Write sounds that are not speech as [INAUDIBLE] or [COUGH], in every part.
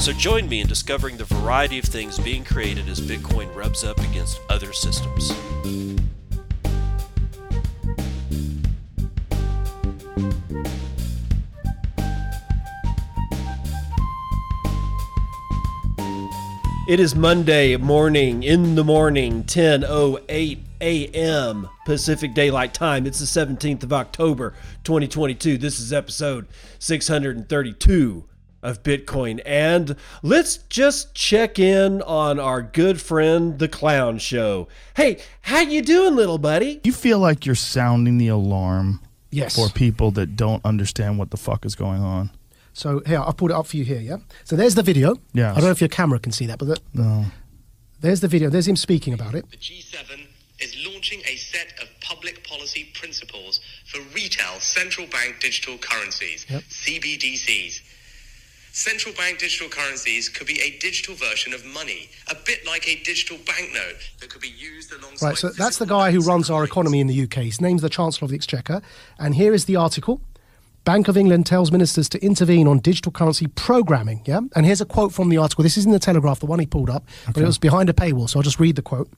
So join me in discovering the variety of things being created as Bitcoin rubs up against other systems. It is Monday morning in the morning, 10:08 a.m. Pacific Daylight Time. It's the 17th of October, 2022. This is episode 632 of Bitcoin. And let's just check in on our good friend the Clown Show. Hey, how you doing, little buddy? You feel like you're sounding the alarm Yes. for people that don't understand what the fuck is going on. So here, I'll pulled it up for you here, yeah? So there's the video. Yeah. I don't know if your camera can see that, but the, No. there's the video. There's him speaking about it. The G7 is launching a set of public policy principles for retail central bank digital currencies, Yep. CBDCs. Central bank digital currencies could be a digital version of money, a bit like a digital banknote that could be used alongside. Right, so that's the guy who runs our economy in the UK. His name's the Chancellor of the Exchequer. And here is the article. Bank of England tells ministers to intervene on digital currency programming. Yeah. And here's a quote from the article. This is in the Telegraph, the one he pulled up, but it was behind a paywall. So I'll just read the quote.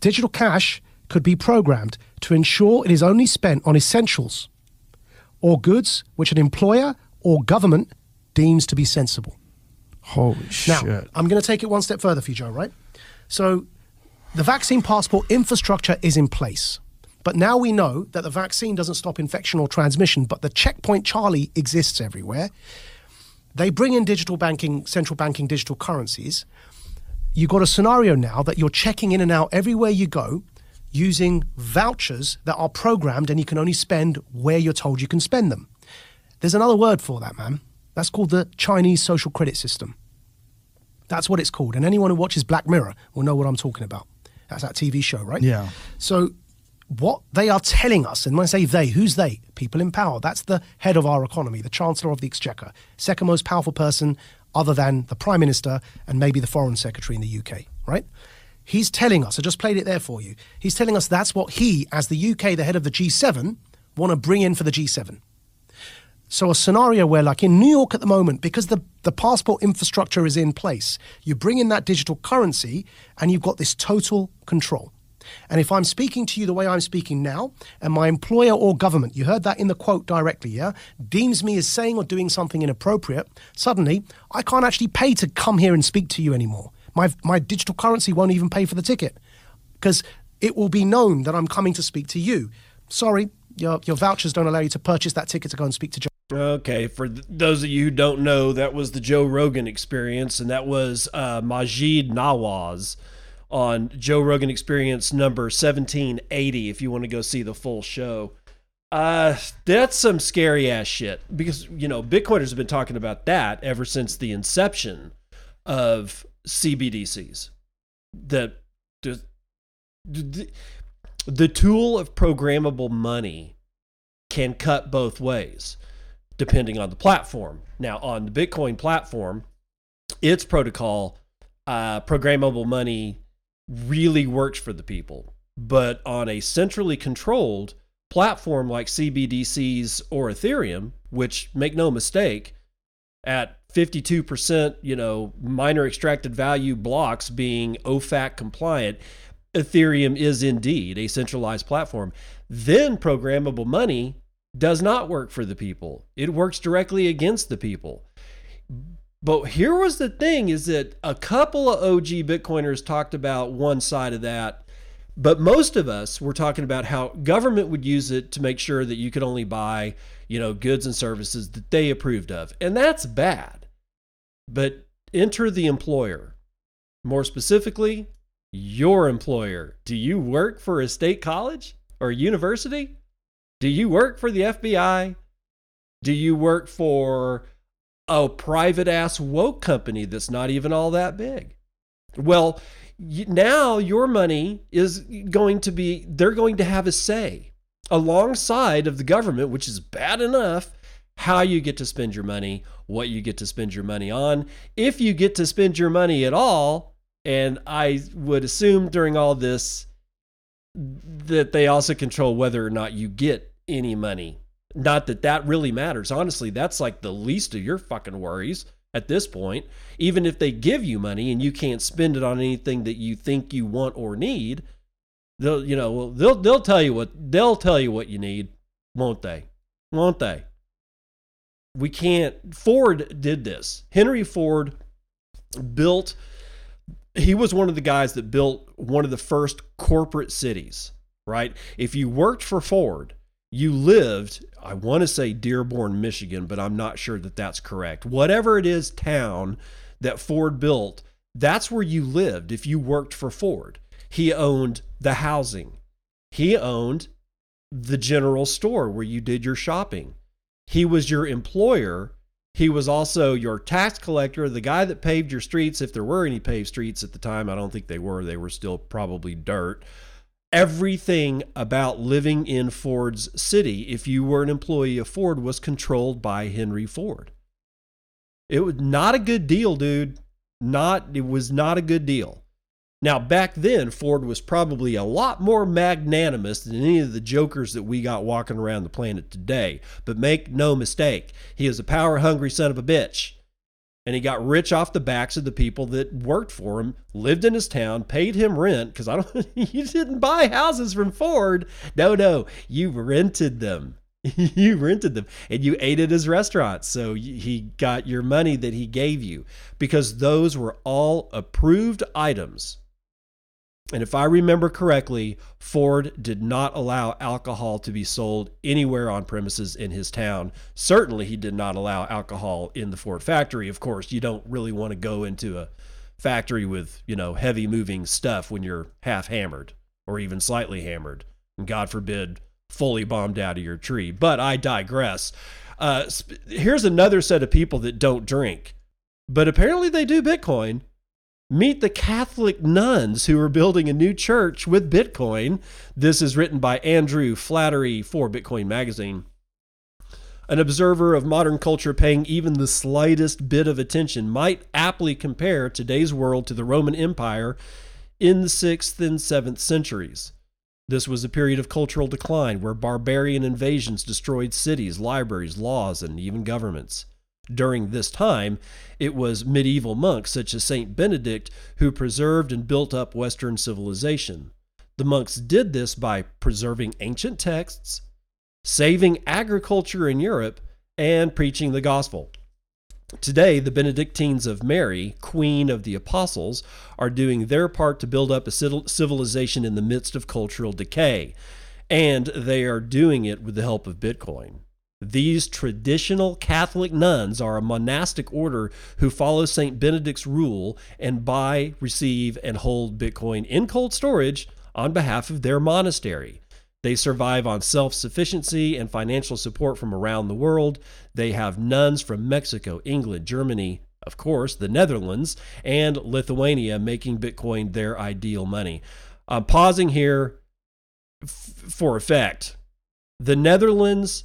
Digital cash could be programmed to ensure it is only spent on essentials or goods which an employer or government deems to be sensible. Holy Now, shit. I'm going to take it one step further for you, Joe, right? So, the vaccine passport infrastructure is in place. But now we know that the vaccine doesn't stop infection or transmission, but the checkpoint Charlie exists everywhere. They bring in digital banking, central banking digital currencies. You've got a scenario now that you're checking in and out everywhere you go using vouchers that are programmed and you can only spend where you're told you can spend them. There's another word for that, man. That's called the Chinese social credit system. That's what it's called. And anyone who watches Black Mirror will know what I'm talking about. That's that TV show, right? Yeah. So, what they are telling us, and when I say they, who's they? People in power. That's the head of our economy, the Chancellor of the Exchequer, second most powerful person other than the Prime Minister and maybe the Foreign Secretary in the UK, right? He's telling us, I just played it there for you. He's telling us that's what he, as the UK, the head of the G7, want to bring in for the G7. So a scenario where, like in New York at the moment, because the, the passport infrastructure is in place, you bring in that digital currency and you've got this total control. And if I'm speaking to you the way I'm speaking now, and my employer or government, you heard that in the quote directly, yeah, deems me as saying or doing something inappropriate, suddenly I can't actually pay to come here and speak to you anymore. My, my digital currency won't even pay for the ticket because it will be known that I'm coming to speak to you. Sorry, your, your vouchers don't allow you to purchase that ticket to go and speak to Joe. Okay, for th- those of you who don't know, that was the Joe Rogan experience, and that was uh, Maajid Nawaz on Joe Rogan Experience number 1780, if you want to go see the full show. Uh, that's some scary ass shit because, you know, Bitcoiners have been talking about that ever since the inception of CBDCs. That the, the, the tool of programmable money can cut both ways depending on the platform. Now, on the Bitcoin platform, its protocol, uh, programmable money really works for the people. But on a centrally controlled platform like CBDCs or Ethereum, which make no mistake, at 52%, you know, miner extracted value blocks being OFAC compliant, Ethereum is indeed a centralized platform. Then programmable money does not work for the people. It works directly against the people. But here was the thing is that a couple of OG Bitcoiners talked about one side of that, but most of us were talking about how government would use it to make sure that you could only buy, you know, goods and services that they approved of. And that's bad. But enter the employer. More specifically, your employer. Do you work for a state college or university? Do you work for the FBI? Do you work for a private ass woke company that's not even all that big? Well, now your money is going to be, they're going to have a say alongside of the government, which is bad enough, how you get to spend your money, what you get to spend your money on, if you get to spend your money at all. And I would assume during all this that they also control whether or not you get any money. Not that that really matters. Honestly, that's like the least of your fucking worries at this point. Even if they give you money and you can't spend it on anything that you think you want or need, they'll you know they'll they'll tell you what they'll tell you what you need, won't they? Won't they? We can't. Ford did this. Henry Ford built. He was one of the guys that built one of the first corporate cities. Right. If you worked for Ford, you lived. I want to say Dearborn, Michigan, but I'm not sure that that's correct. Whatever it is, town that Ford built, that's where you lived if you worked for Ford. He owned the housing. He owned the general store where you did your shopping. He was your employer. He was also your tax collector, the guy that paved your streets, if there were any paved streets at the time. I don't think they were. They were still probably dirt. Everything about living in Ford's city, if you were an employee of Ford, was controlled by Henry Ford. It was not a good deal, dude. Not it was not a good deal. Now, back then, Ford was probably a lot more magnanimous than any of the jokers that we got walking around the planet today. But make no mistake, he is a power hungry son of a bitch. And he got rich off the backs of the people that worked for him, lived in his town, paid him rent. Because I don't, [LAUGHS] you didn't buy houses from Ford. No, no, you rented them. [LAUGHS] you rented them and you ate at his restaurants. So he got your money that he gave you because those were all approved items and if I remember correctly, Ford did not allow alcohol to be sold anywhere on premises in his town. Certainly, he did not allow alcohol in the Ford factory. Of course, you don't really want to go into a factory with, you know, heavy moving stuff when you're half hammered or even slightly hammered. And God forbid, fully bombed out of your tree. But I digress. Uh, here's another set of people that don't drink, but apparently they do Bitcoin Meet the Catholic nuns who are building a new church with Bitcoin. This is written by Andrew Flattery for Bitcoin Magazine. An observer of modern culture paying even the slightest bit of attention might aptly compare today's world to the Roman Empire in the 6th and 7th centuries. This was a period of cultural decline where barbarian invasions destroyed cities, libraries, laws, and even governments during this time, it was medieval monks such as Saint Benedict who preserved and built up Western civilization. The monks did this by preserving ancient texts, saving agriculture in Europe, and preaching the gospel. Today, the Benedictines of Mary, Queen of the Apostles, are doing their part to build up a civilization in the midst of cultural decay, and they are doing it with the help of Bitcoin. These traditional Catholic nuns are a monastic order who follow St. Benedict's rule and buy, receive, and hold Bitcoin in cold storage on behalf of their monastery. They survive on self sufficiency and financial support from around the world. They have nuns from Mexico, England, Germany, of course, the Netherlands, and Lithuania making Bitcoin their ideal money. I'm pausing here f- for effect. The Netherlands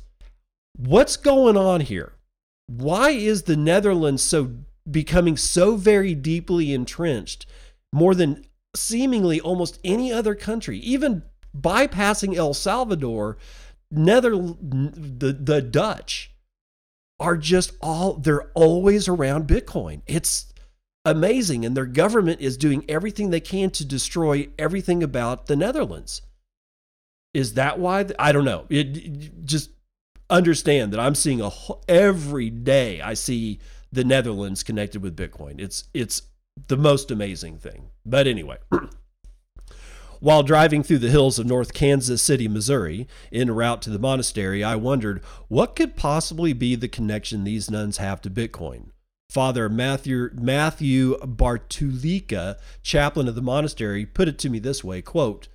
what's going on here? Why is the Netherlands so becoming so very deeply entrenched more than seemingly almost any other country, even bypassing El Salvador, Nether the the Dutch are just all they're always around Bitcoin. It's amazing and their government is doing everything they can to destroy everything about the Netherlands. Is that why? I don't know. It just understand that I'm seeing a every day I see the Netherlands connected with Bitcoin. It's it's the most amazing thing. But anyway, [CLEARS THROAT] while driving through the hills of North Kansas City, Missouri, en route to the monastery, I wondered what could possibly be the connection these nuns have to Bitcoin. Father Matthew Matthew Bartulica, chaplain of the monastery, put it to me this way, quote,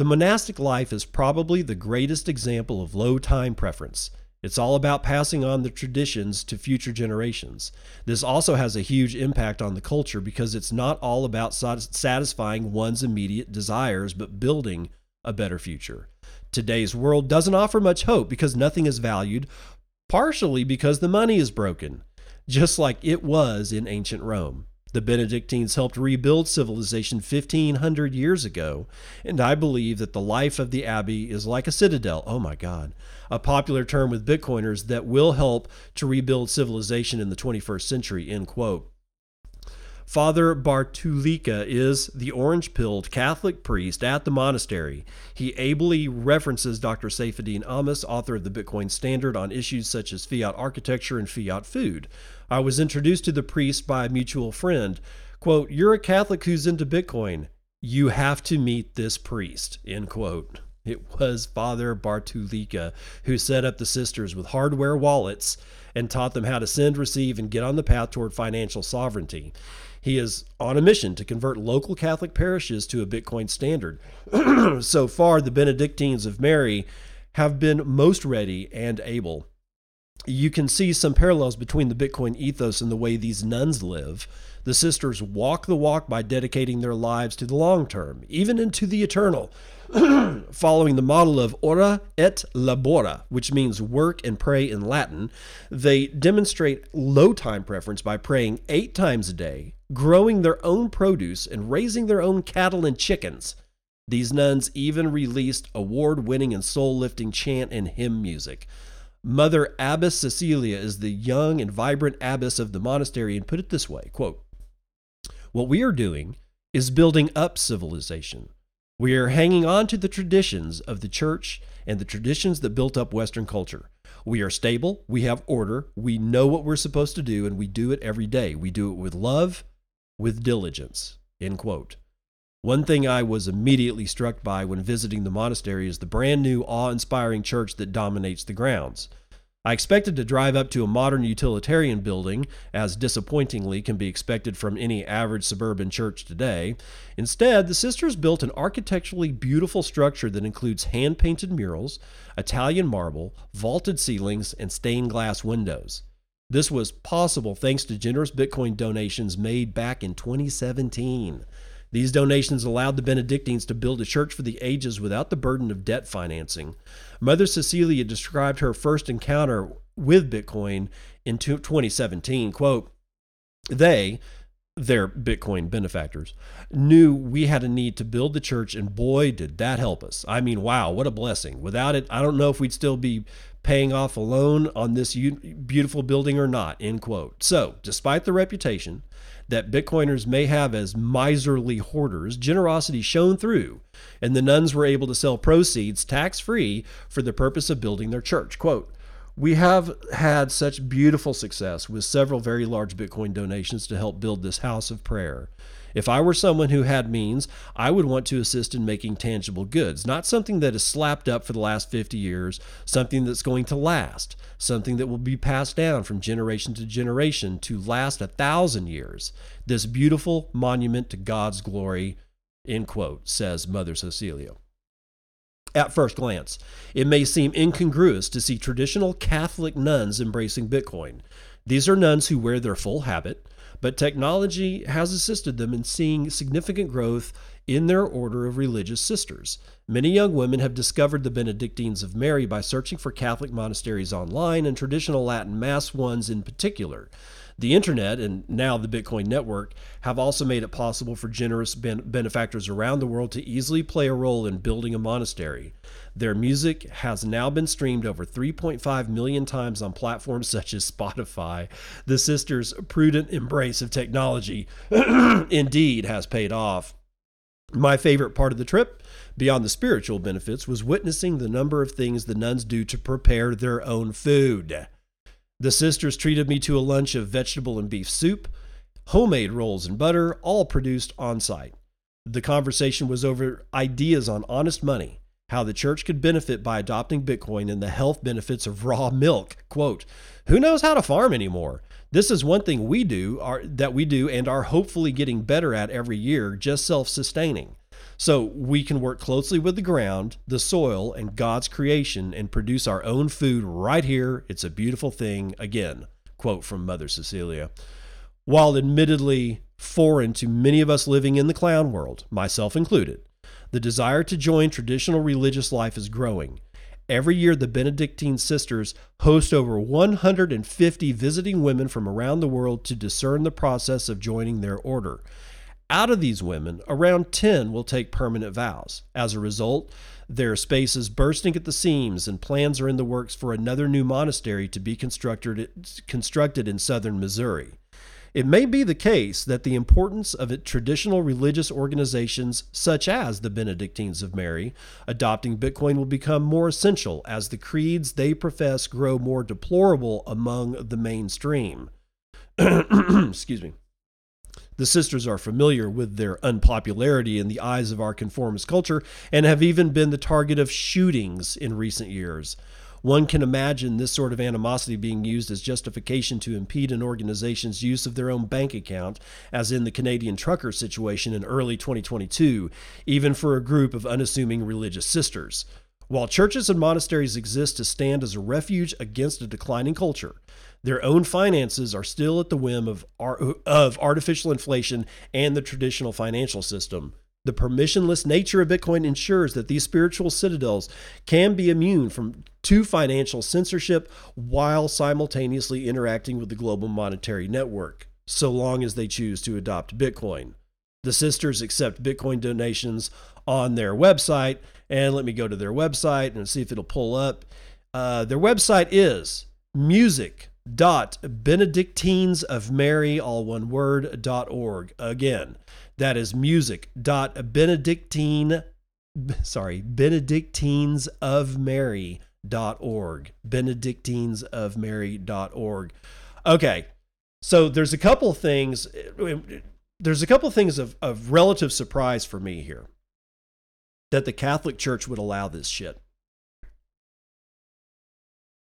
the monastic life is probably the greatest example of low time preference. It's all about passing on the traditions to future generations. This also has a huge impact on the culture because it's not all about satisfying one's immediate desires, but building a better future. Today's world doesn't offer much hope because nothing is valued, partially because the money is broken, just like it was in ancient Rome. The Benedictines helped rebuild civilization 1500 years ago, and I believe that the life of the abbey is like a citadel. Oh my God. A popular term with Bitcoiners that will help to rebuild civilization in the 21st century, end quote. Father Bartulica is the orange pilled Catholic priest at the monastery. He ably references Dr. Saifedean Ammous, author of the Bitcoin Standard, on issues such as fiat architecture and fiat food. I was introduced to the priest by a mutual friend. Quote, You're a Catholic who's into Bitcoin. You have to meet this priest, end quote. It was Father Bartulica who set up the sisters with hardware wallets and taught them how to send, receive, and get on the path toward financial sovereignty. He is on a mission to convert local Catholic parishes to a Bitcoin standard. [CLEARS THROAT] so far, the Benedictines of Mary have been most ready and able. You can see some parallels between the Bitcoin ethos and the way these nuns live. The sisters walk the walk by dedicating their lives to the long term, even into the eternal, [CLEARS THROAT] following the model of ora et labora, which means work and pray in Latin. They demonstrate low time preference by praying eight times a day, growing their own produce, and raising their own cattle and chickens. These nuns even released award winning and soul lifting chant and hymn music. Mother Abbess Cecilia is the young and vibrant abbess of the monastery and put it this way quote, What we are doing is building up civilization. We are hanging on to the traditions of the church and the traditions that built up Western culture. We are stable, we have order, we know what we're supposed to do, and we do it every day. We do it with love, with diligence. End quote. One thing I was immediately struck by when visiting the monastery is the brand new, awe inspiring church that dominates the grounds. I expected to drive up to a modern utilitarian building, as disappointingly can be expected from any average suburban church today. Instead, the sisters built an architecturally beautiful structure that includes hand painted murals, Italian marble, vaulted ceilings, and stained glass windows. This was possible thanks to generous Bitcoin donations made back in 2017. These donations allowed the Benedictines to build a church for the ages without the burden of debt financing. Mother Cecilia described her first encounter with Bitcoin in 2017. Quote, they, their Bitcoin benefactors, knew we had a need to build the church, and boy, did that help us. I mean, wow, what a blessing. Without it, I don't know if we'd still be paying off a loan on this beautiful building or not, end quote. So, despite the reputation, that Bitcoiners may have as miserly hoarders, generosity shone through, and the nuns were able to sell proceeds tax free for the purpose of building their church. Quote, we have had such beautiful success with several very large Bitcoin donations to help build this house of prayer. If I were someone who had means, I would want to assist in making tangible goods, not something that is slapped up for the last 50 years, something that's going to last, something that will be passed down from generation to generation to last a thousand years. This beautiful monument to God's glory, end quote, says Mother Cecilia. At first glance, it may seem incongruous to see traditional Catholic nuns embracing Bitcoin. These are nuns who wear their full habit, but technology has assisted them in seeing significant growth in their order of religious sisters. Many young women have discovered the Benedictines of Mary by searching for Catholic monasteries online and traditional Latin Mass ones in particular. The internet and now the Bitcoin network have also made it possible for generous ben- benefactors around the world to easily play a role in building a monastery. Their music has now been streamed over 3.5 million times on platforms [LAUGHS] such as Spotify. The sisters' prudent embrace of technology [CLEARS THROAT] indeed has paid off. My favorite part of the trip, beyond the spiritual benefits, was witnessing the number of things the nuns do to prepare their own food. The sisters treated me to a lunch of vegetable and beef soup, homemade rolls and butter, all produced on site. The conversation was over ideas on honest money, how the church could benefit by adopting Bitcoin, and the health benefits of raw milk. Quote, Who knows how to farm anymore? This is one thing we do are, that we do and are hopefully getting better at every year, just self sustaining. So we can work closely with the ground, the soil, and God's creation and produce our own food right here. It's a beautiful thing. Again, quote from Mother Cecilia. While admittedly foreign to many of us living in the clown world, myself included, the desire to join traditional religious life is growing. Every year, the Benedictine sisters host over 150 visiting women from around the world to discern the process of joining their order. Out of these women, around 10 will take permanent vows. As a result, their space is bursting at the seams, and plans are in the works for another new monastery to be constructed, constructed in southern Missouri. It may be the case that the importance of traditional religious organizations, such as the Benedictines of Mary, adopting Bitcoin will become more essential as the creeds they profess grow more deplorable among the mainstream. [CLEARS THROAT] Excuse me. The sisters are familiar with their unpopularity in the eyes of our conformist culture and have even been the target of shootings in recent years. One can imagine this sort of animosity being used as justification to impede an organization's use of their own bank account, as in the Canadian trucker situation in early 2022, even for a group of unassuming religious sisters. While churches and monasteries exist to stand as a refuge against a declining culture, their own finances are still at the whim of, of artificial inflation and the traditional financial system. The permissionless nature of Bitcoin ensures that these spiritual citadels can be immune from to financial censorship while simultaneously interacting with the global monetary network, so long as they choose to adopt Bitcoin. The sisters accept Bitcoin donations on their website, and let me go to their website and see if it'll pull up. Uh, their website is music.benedictinesofmary, all one word, dot org. Again, that is music.benedictine, sorry, benedictinesofmary.org. Benedictinesofmary.org. Okay, so there's a couple things. There's a couple things of, of relative surprise for me here that the Catholic Church would allow this shit.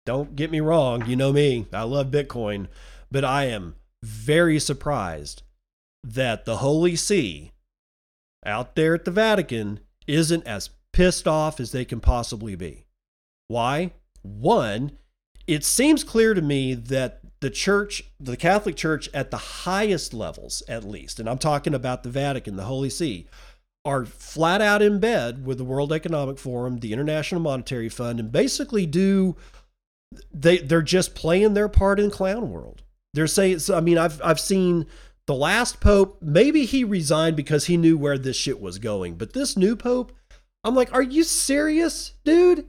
Don't get me wrong, you know me, I love Bitcoin, but I am very surprised that the Holy See out there at the Vatican isn't as pissed off as they can possibly be. Why? One, it seems clear to me that the church, the Catholic Church at the highest levels, at least, and I'm talking about the Vatican, the Holy See, are flat out in bed with the World Economic Forum, the International Monetary Fund, and basically do they they're just playing their part in clown world. They're saying I mean I've I've seen the last pope, maybe he resigned because he knew where this shit was going. But this new pope, I'm like, are you serious, dude?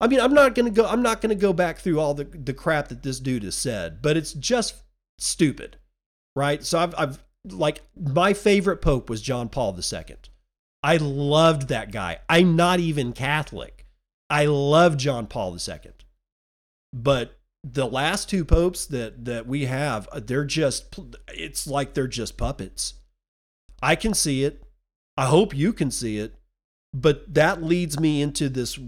I mean, I'm not gonna go. I'm not gonna go back through all the the crap that this dude has said, but it's just stupid, right? So I've, I've like my favorite pope was John Paul II. I loved that guy. I'm not even Catholic. I love John Paul II, but the last two popes that that we have they're just it's like they're just puppets i can see it i hope you can see it but that leads me into this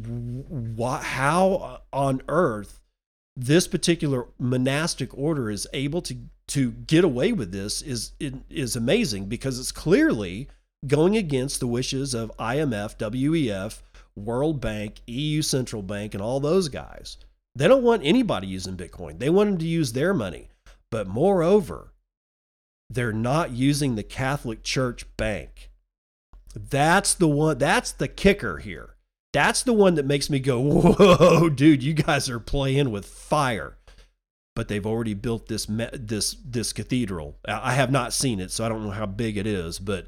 how on earth this particular monastic order is able to to get away with this is is amazing because it's clearly going against the wishes of IMF, WEF, World Bank, EU Central Bank and all those guys. They don't want anybody using Bitcoin. They want them to use their money. But moreover, they're not using the Catholic Church bank. That's the one, that's the kicker here. That's the one that makes me go, [LAUGHS] whoa, dude, you guys are playing with fire. But they've already built this this this cathedral. I have not seen it, so I don't know how big it is. But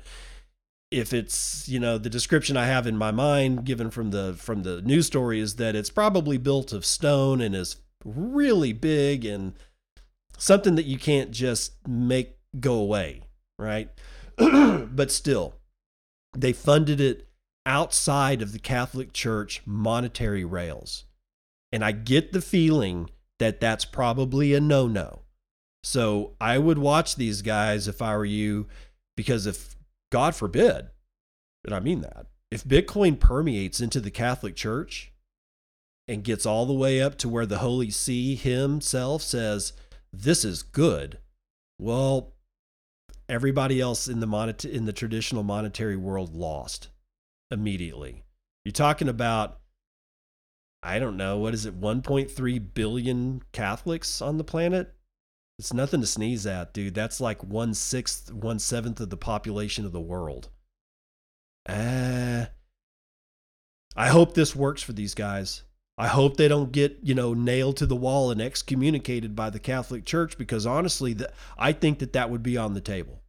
if it's you know the description I have in my mind given from the from the news story is that it's probably built of stone and is really big and something that you can't just make go away, right? [CLEARS THROAT] but still, they funded it outside of the Catholic Church monetary rails. And I get the feeling that that's probably a no no. So I would watch these guys if I were you, because if God forbid, and I mean that, if Bitcoin permeates into the Catholic Church and gets all the way up to where the Holy See himself says, this is good, well, everybody else in the monet- in the traditional monetary world lost. immediately. You're talking about, I don't know, what is it, 1.3 billion Catholics on the planet? It's nothing to sneeze at, dude. That's like one sixth, one seventh of the population of the world. Uh, I hope this works for these guys. I hope they don't get, you know, nailed to the wall and excommunicated by the Catholic Church because honestly, that I think that that would be on the table.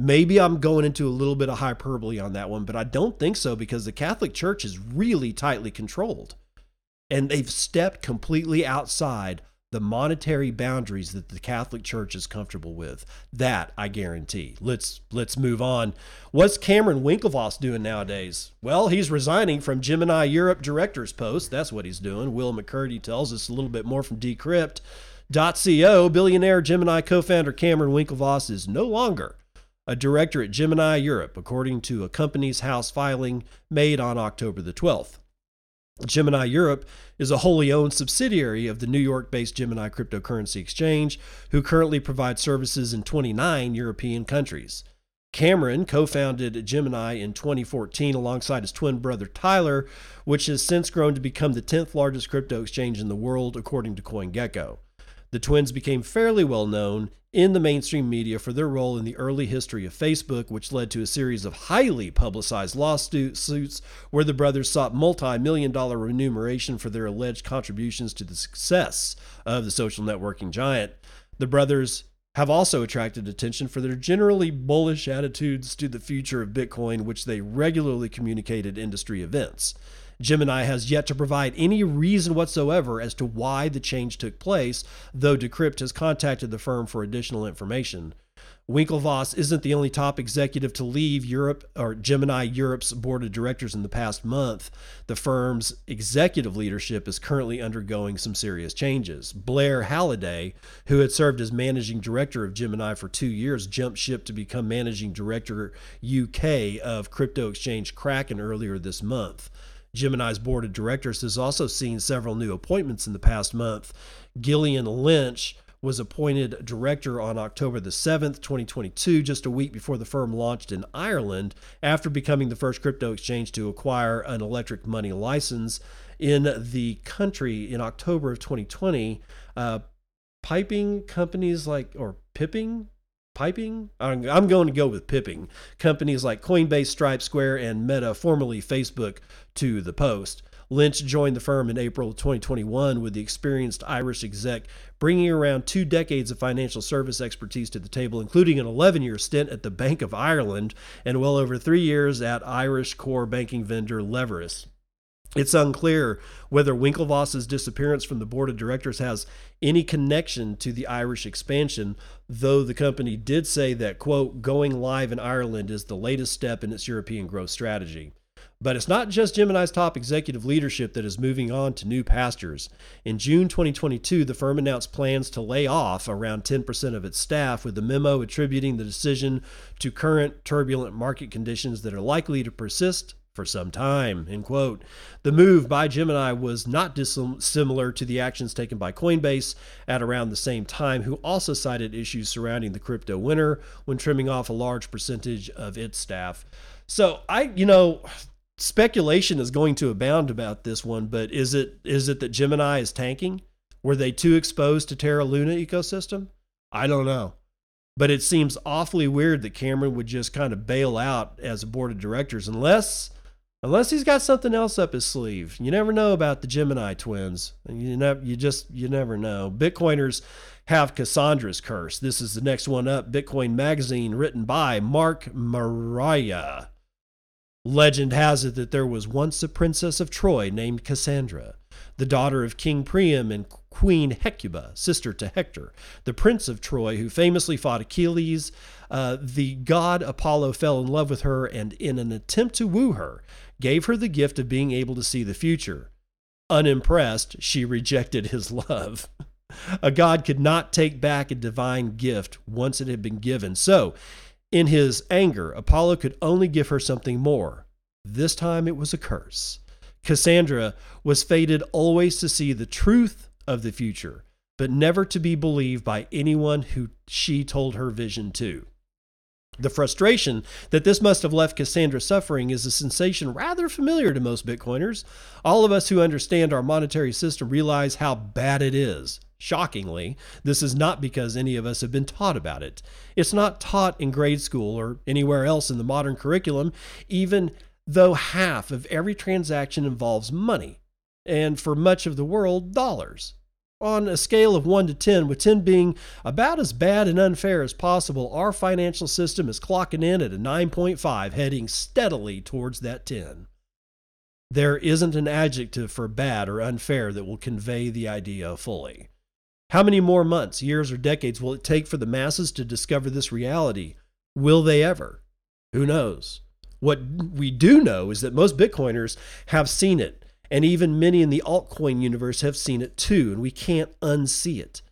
Maybe I'm going into a little bit of hyperbole on that one, but I don't think so because the Catholic Church is really tightly controlled. And they've stepped completely outside the monetary boundaries that the Catholic Church is comfortable with. That I guarantee. Let's let's move on. What's Cameron Winklevoss doing nowadays? Well, he's resigning from Gemini Europe director's post. That's what he's doing. Will McCurdy tells us a little bit more from Decrypt.co. Billionaire Gemini co-founder Cameron Winklevoss is no longer a director at Gemini Europe, according to a Companies House filing made on October the 12th. Gemini Europe is a wholly owned subsidiary of the New York based Gemini Cryptocurrency Exchange, who currently provides services in 29 European countries. Cameron co founded Gemini in 2014 alongside his twin brother Tyler, which has since grown to become the 10th largest crypto exchange in the world, according to CoinGecko. The twins became fairly well known in the mainstream media for their role in the early history of Facebook, which led to a series of highly publicized lawsuits where the brothers sought multi million dollar remuneration for their alleged contributions to the success of the social networking giant. The brothers have also attracted attention for their generally bullish attitudes to the future of Bitcoin, which they regularly communicate at industry events. Gemini has yet to provide any reason whatsoever as to why the change took place, though Decrypt has contacted the firm for additional information. Winklevoss isn't the only top executive to leave Europe or Gemini Europe's board of directors in the past month. The firm's executive leadership is currently undergoing some serious changes. Blair Halliday, who had served as managing director of Gemini for two years, jumped ship to become managing director UK of crypto exchange Kraken earlier this month. Gemini's board of directors has also seen several new appointments in the past month. Gillian Lynch was appointed director on October the 7th, 2022, just a week before the firm launched in Ireland after becoming the first crypto exchange to acquire an electric money license in the country in October of 2020. Uh, piping companies like, or pipping piping? I'm going to go with pipping. Companies like Coinbase, Stripe, Square, and Meta, formerly Facebook, to the Post. Lynch joined the firm in April 2021 with the experienced Irish exec, bringing around two decades of financial service expertise to the table, including an 11 year stint at the Bank of Ireland and well over three years at Irish core banking vendor Leveris. It's unclear whether Winklevoss's disappearance from the board of directors has any connection to the Irish expansion, though the company did say that, quote, going live in Ireland is the latest step in its European growth strategy. But it's not just Gemini's top executive leadership that is moving on to new pastures. In June 2022, the firm announced plans to lay off around 10% of its staff, with the memo attributing the decision to current turbulent market conditions that are likely to persist for some time. End quote. The move by Gemini was not dissimilar to the actions taken by Coinbase at around the same time, who also cited issues surrounding the crypto winter when trimming off a large percentage of its staff. So I, you know, speculation is going to abound about this one, but is it is it that Gemini is tanking? Were they too exposed to Terra Luna ecosystem? I don't know. But it seems awfully weird that Cameron would just kind of bail out as a board of directors unless unless he's got something else up his sleeve. You never know about the Gemini twins. You never, you just, you never know. Bitcoiners have Cassandra's curse. This is the next one up. Bitcoin Magazine, written by Mark Maraia. Legend has it that there was once a princess of Troy named Cassandra, the daughter of King Priam and Queen Hecuba, sister to Hector, the prince of Troy, who famously fought Achilles. Uh, the god Apollo fell in love with her, and in an attempt to woo her, gave her the gift of being able to see the future. Unimpressed, she rejected his [LAUGHS] love. a god could not take back a divine gift once it had been given. So, in his anger, Apollo could only give her something more. This time it was a curse. Cassandra was fated always to see the truth of the future, but never to be believed by anyone who she told her vision to. The frustration that this must have left Cassandra suffering is a sensation rather familiar to most Bitcoiners. All of us who understand our monetary system realize how bad it is. Shockingly, this is not because any of us have been taught about it. It's not taught in grade school or anywhere else in the modern curriculum, even though half of every transaction involves money, and for much of the world, dollars. On a scale of 1 to 10, with 10 being about as bad and unfair as possible, our financial system is clocking in at a 9.5, heading steadily towards that 10. There isn't an adjective for bad or unfair that will convey the idea fully. How many more months, years, or decades will it take for the masses to discover this reality? Will they ever? Who knows? What we do know is that most Bitcoiners have seen it and even many in the altcoin universe have seen it too, and we can't unsee it.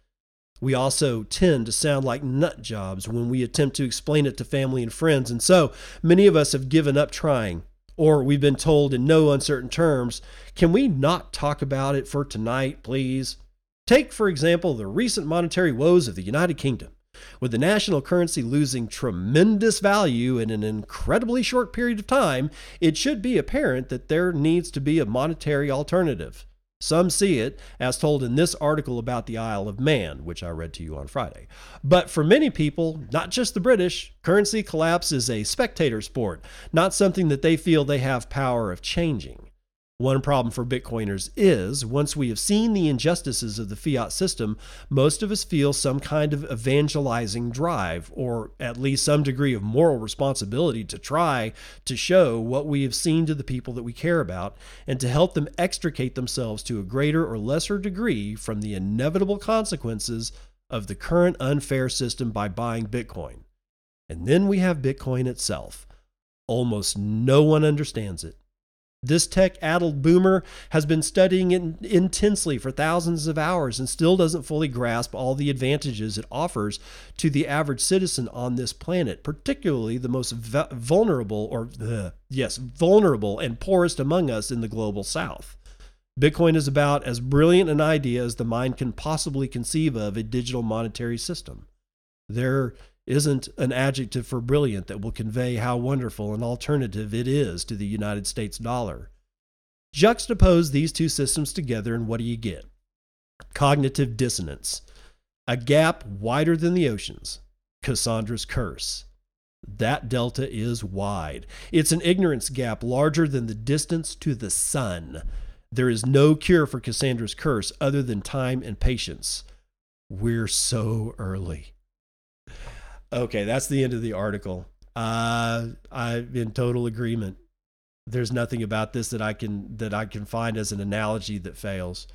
We also tend to sound like nut jobs when we attempt to explain it to family and friends, and so many of us have given up trying, or we've been told in no uncertain terms, can we not talk about it for tonight, please? Take, for example, the recent monetary woes of the United Kingdom. With the national currency losing tremendous value in an incredibly short period of time, it should be apparent that there needs to be a monetary alternative. Some see it, as told in this article about the Isle of Man, which I read to you on Friday. But for many people, not just the British, currency collapse is a spectator sport, not something that they feel they have power of changing. One problem for Bitcoiners is once we have seen the injustices of the fiat system, most of us feel some kind of evangelizing drive, or at least some degree of moral responsibility to try to show what we have seen to the people that we care about and to help them extricate themselves to a greater or lesser degree from the inevitable consequences of the current unfair system by buying Bitcoin. And then we have Bitcoin itself. Almost no one understands it. This tech addled boomer has been studying it intensely for thousands of hours and still doesn't fully grasp all the advantages it offers to the average citizen on this planet, particularly the most vulnerable or uh, yes, vulnerable and poorest among us in the global south. Bitcoin is about as brilliant an idea as the mind can possibly conceive of a digital monetary system. There isn't an adjective for brilliant that will convey how wonderful an alternative it is to the United States dollar. Juxtapose these two systems together, and what do you get? Cognitive dissonance, a gap wider than the oceans, Cassandra's curse. That delta is wide. It's an ignorance gap larger than the distance to the sun. There is no cure for Cassandra's curse other than time and patience. We're so early. Okay, that's the end of the article. Uh, I'm in total agreement. There's nothing about this that I can that I can find as an analogy that fails.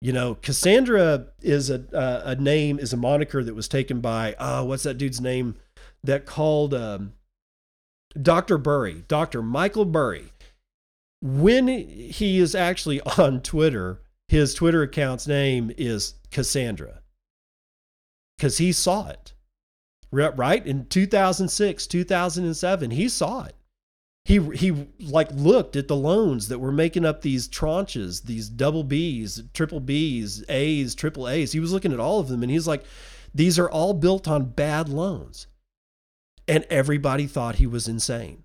You know, Cassandra is a uh, a name is a moniker that was taken by uh, what's that dude's name that called um, Dr. Burry, Dr. Michael Burry. When he is actually [LAUGHS] on Twitter, his Twitter account's name is Cassandra because he saw it right? In 2006 2007 he saw it. He he like looked at the loans that were making up these tranches these double b's triple b's a's triple a's. He was looking at all of them and he's like these are all built on bad loans. And everybody thought he was insane.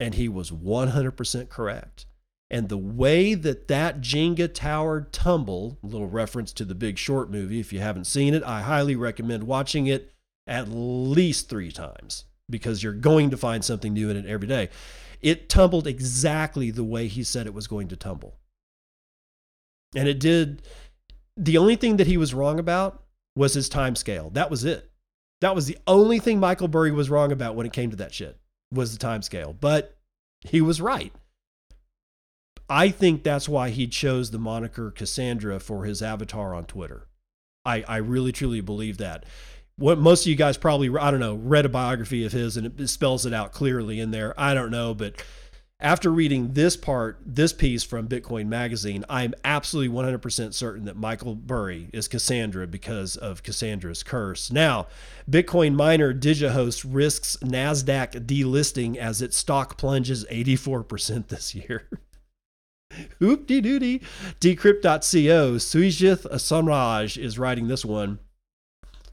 And he was 100% correct. And the way that that Jenga tower tumble, a little reference to the Big Short movie, if you haven't seen it, I highly recommend watching it at least three times because you're going to find something new in it every day. It tumbled exactly the way he said it was going to tumble. And it did. The only thing that he was wrong about was his time scale. That was it. That was the only thing Michael Burry was wrong about when it came to that shit was the time scale. But he was right. I think that's why he chose the moniker Cassandra for his avatar on Twitter. I, I really truly believe that what most of you guys probably I don't know read a biography of his and it spells it out clearly in there. I don't know, but after reading this part, this piece from Bitcoin Magazine, I'm absolutely 100% certain that Michael Burry is Cassandra because of Cassandra's curse. Now, Bitcoin miner DigiHost risks NASDAQ delisting as its stock plunges 84% this year. [LAUGHS] Oop de doody. Decrypt.co, Sujith Somraj is writing this one.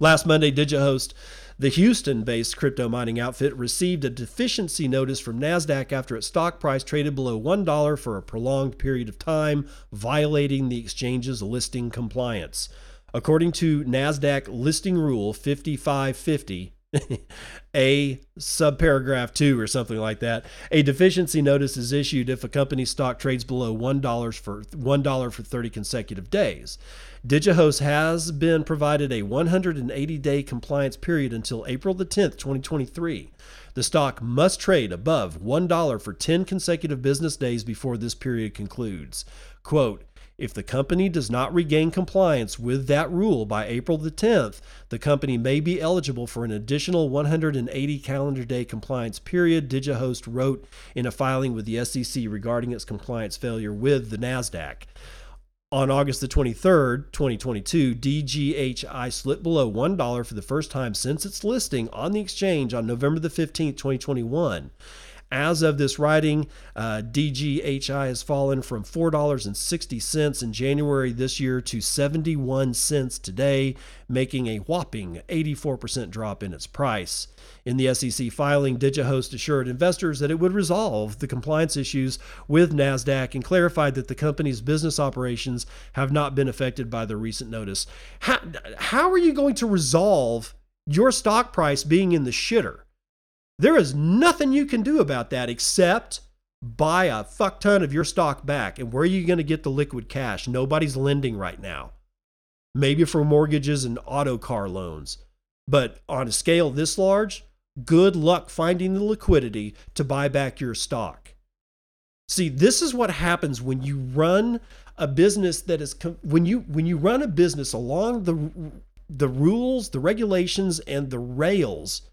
Last Monday, DigiHost The Houston based crypto mining outfit received a deficiency notice from NASDAQ after its stock price traded below $1 for a prolonged period of time, violating the exchange's listing compliance. According to NASDAQ listing rule 5550, [LAUGHS] a subparagraph 2 or something like that a deficiency notice is issued if a company's stock trades below $1 for $1 for 30 consecutive days digihost has been provided a 180 day compliance period until april the 10th 2023 the stock must trade above $1 for 10 consecutive business days before this period concludes quote if the company does not regain compliance with that rule by April the 10th, the company may be eligible for an additional 180 calendar day compliance period, DigiHost wrote in a filing with the SEC regarding its compliance failure with the NASDAQ. On August the 23rd, 2022, DGHI slipped below $1 for the first time since its listing on the exchange on November the 15th, 2021. As of this writing, uh, DGHI has fallen from $4.60 in January this year to 71 cents today, making a whopping 84% drop in its price. In the SEC filing, DigiHost assured investors that it would resolve the compliance issues with NASDAQ and clarified that the company's business operations have not been affected by the recent notice. How, how are you going to resolve your stock price being in the shitter? There is nothing you can do about that except buy a fuck ton of your stock back. And where are you going to get the liquid cash? Nobody's lending right now. Maybe for mortgages and auto car loans. But on a scale this large, good luck finding the liquidity to buy back your stock. See, this is what happens when you run a business that is when you when you run a business along the the rules, the regulations and the rails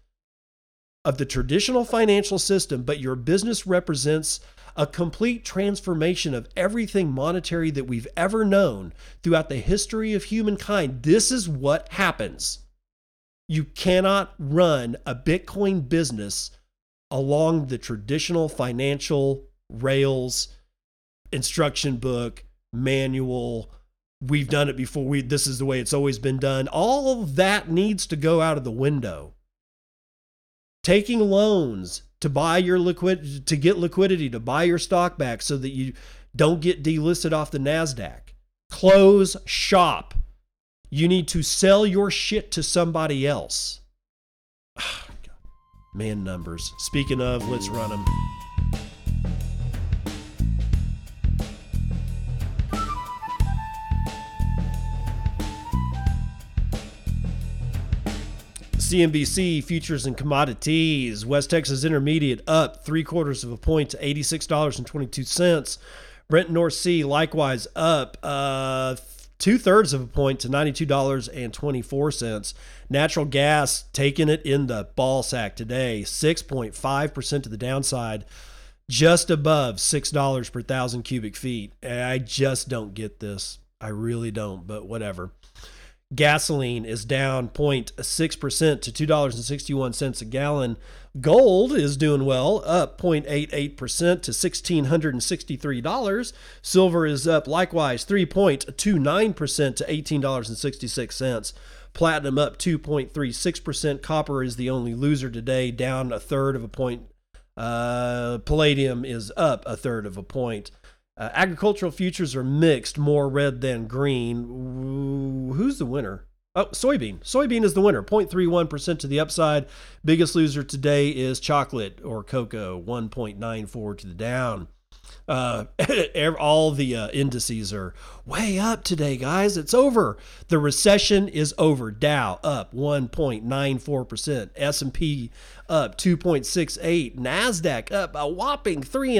of the traditional financial system, but your business represents a complete transformation of everything monetary that we've ever known throughout the history of humankind. This is what happens. You cannot run a Bitcoin business along the traditional financial rails, instruction book, manual. We've done it before. We this is the way it's always been done. All that needs to go out of the window taking loans to buy your liquid to get liquidity to buy your stock back so that you don't get delisted off the Nasdaq. Close shop. You need to sell your shit to somebody else. [SIGHS] Man numbers. Speaking of, let's run them. CNBC futures and commodities. West Texas Intermediate up three quarters of a point to $86.22. Brent North Sea likewise up uh, two thirds of a point to $92.24. Natural gas taking it in the ball sack today, 6.5% to the downside, just above $6 per thousand cubic feet. I just don't get this. I really don't, but whatever. Gasoline is down 0.6% to $2.61 a gallon. Gold is doing well, up 0.88% to $1,663. Silver is up likewise 3.29% to $18.66. Platinum up 2.36%. Copper is the only loser today, down a third of a point. Uh, palladium is up a third of a point. Uh, agricultural futures are mixed, more red than green. Who's the winner? Oh, soybean. Soybean is the winner, 0.31% to the upside. Biggest loser today is chocolate or cocoa, 1.94 to the down. Uh, [LAUGHS] all the uh, indices are way up today, guys. It's over. The recession is over. Dow up 1.94%. S&P up 2.68. Nasdaq up a whopping three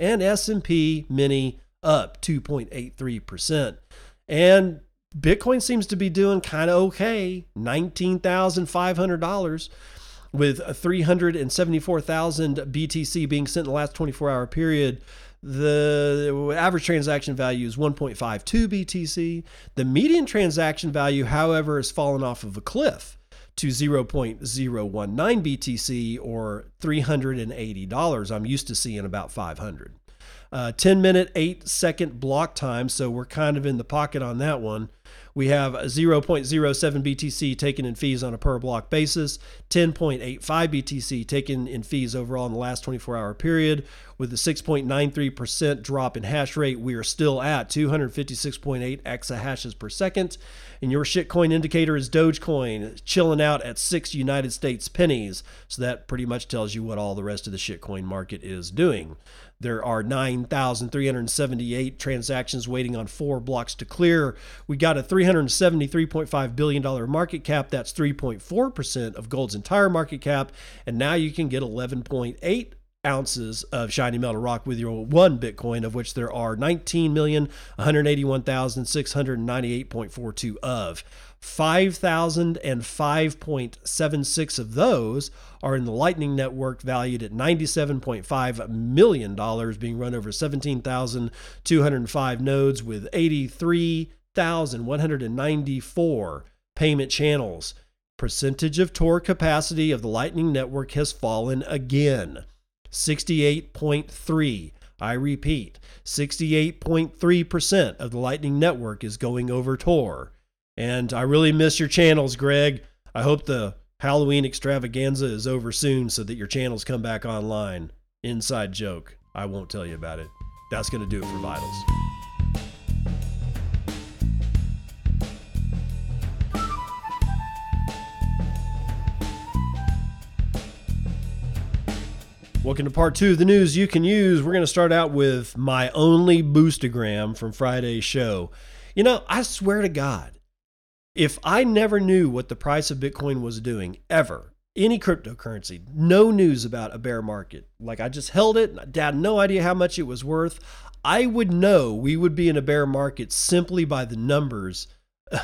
and S&P Mini up 2.83%. And Bitcoin seems to be doing kind of okay, $19,500 with 374,000 BTC being sent in the last 24-hour period. The average transaction value is 1.52 BTC. The median transaction value, however, has fallen off of a cliff to 0.019 BTC or $380. I'm used to seeing about 500. Uh, 10 minute, 8 second block time, so we're kind of in the pocket on that one. We have 0.07 BTC taken in fees on a per block basis, 10.85 BTC taken in fees overall in the last 24 hour period. With a 6.93% drop in hash rate, we are still at 256.8 exahashes per second. And your shitcoin indicator is Dogecoin, chilling out at six United States pennies. So that pretty much tells you what all the rest of the shitcoin market is doing. There are 9,378 transactions waiting on four blocks to clear. We got a $373.5 billion market cap. That's 3.4% of gold's entire market cap. And now you can get 11.8 ounces of shiny metal rock with your one Bitcoin, of which there are 19,181,698.42 of. 5,005.76 of those are in the Lightning Network, valued at $97.5 million, being run over 17,205 nodes with 83,194 payment channels. Percentage of Tor capacity of the Lightning Network has fallen again. 68.3. I repeat, 68.3% of the Lightning Network is going over Tor. And I really miss your channels, Greg. I hope the Halloween extravaganza is over soon so that your channels come back online. Inside joke. I won't tell you about it. That's going to do it for Vitals. Welcome to part two of the news you can use. We're going to start out with my only boostagram from Friday's show. You know, I swear to God, if I never knew what the price of Bitcoin was doing ever, any cryptocurrency, no news about a bear market, like I just held it, and I had no idea how much it was worth, I would know we would be in a bear market simply by the numbers [LAUGHS]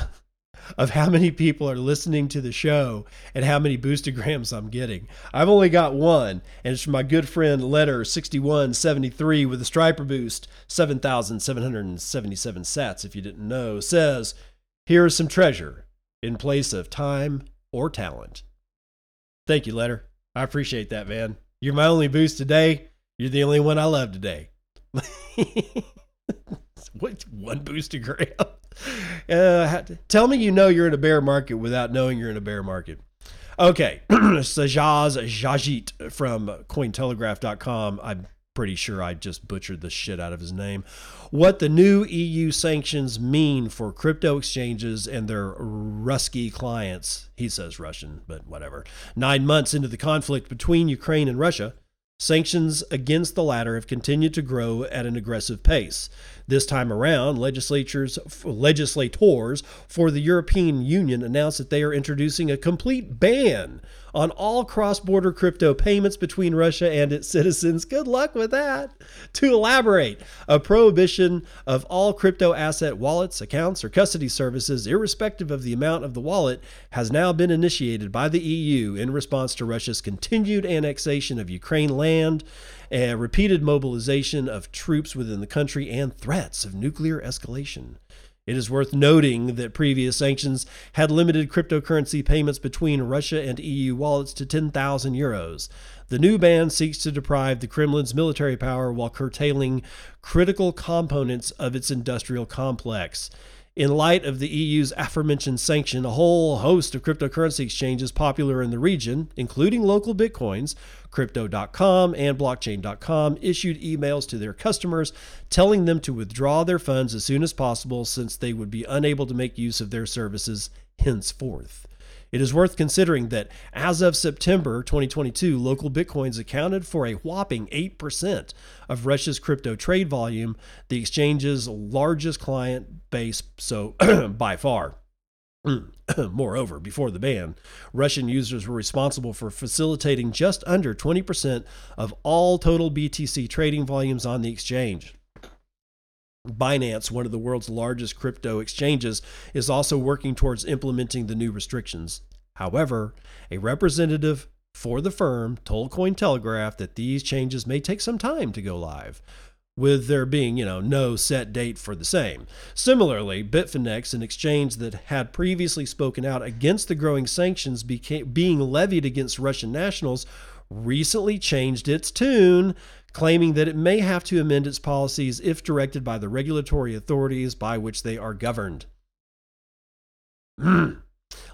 of how many people are listening to the show and how many boostagrams I'm getting. I've only got one, and it's from my good friend Letter 6173 with a Striper boost, 7,777 sats, if you didn't know, says, Here is some treasure in place of time or talent. Thank you, Letter. I appreciate that, man. You're my only boost today. You're the only one I love today. [LAUGHS] what one boost boostagram? [LAUGHS] Uh, tell me you know you're in a bear market without knowing you're in a bear market. Okay, [CLEARS THROAT] Sajaz Jajit from Cointelegraph.com. I'm pretty sure I just butchered the shit out of his name. What the new EU sanctions mean for crypto exchanges and their Rusky clients. He says Russian, but whatever. Nine months into the conflict between Ukraine and Russia, Sanctions against the latter have continued to grow at an aggressive pace. This time around, legislatures, legislators for the European Union announced that they are introducing a complete ban on all cross border crypto payments between Russia and its citizens. Good luck with that. To elaborate, a prohibition of all crypto asset wallets, accounts, or custody services, irrespective of the amount of the wallet, has now been initiated by the EU in response to Russia's continued annexation of Ukraine land, a repeated mobilization of troops within the country, and threats of nuclear escalation. It is worth noting that previous sanctions had limited cryptocurrency payments between Russia and EU wallets to 10,000 euros. The new ban seeks to deprive the Kremlin's military power while curtailing critical components of its industrial complex. In light of the EU's aforementioned sanction, a whole host of cryptocurrency exchanges popular in the region, including LocalBitcoins, Crypto.com and Blockchain.com, issued emails to their customers telling them to withdraw their funds as soon as possible since they would be unable to make use of their services henceforth. It is worth considering that as of September 2022, LocalBitcoins accounted for a whopping 8% of Russia's crypto trade volume, the exchange's largest client base, so [CLEARS THROAT] by far. [CLEARS THROAT] Moreover, before the ban, Russian users were responsible for facilitating just under 20% of all total BTC trading volumes on the exchange. Binance, one of the world's largest crypto exchanges, is also working towards implementing the new restrictions. However, a representative for the firm told Cointelegraph that these changes may take some time to go live, with there being, you know, no set date for the same. Similarly, Bitfinex, an exchange that had previously spoken out against the growing sanctions became, being levied against Russian nationals, recently changed its tune claiming that it may have to amend its policies if directed by the regulatory authorities by which they are governed. Hmm.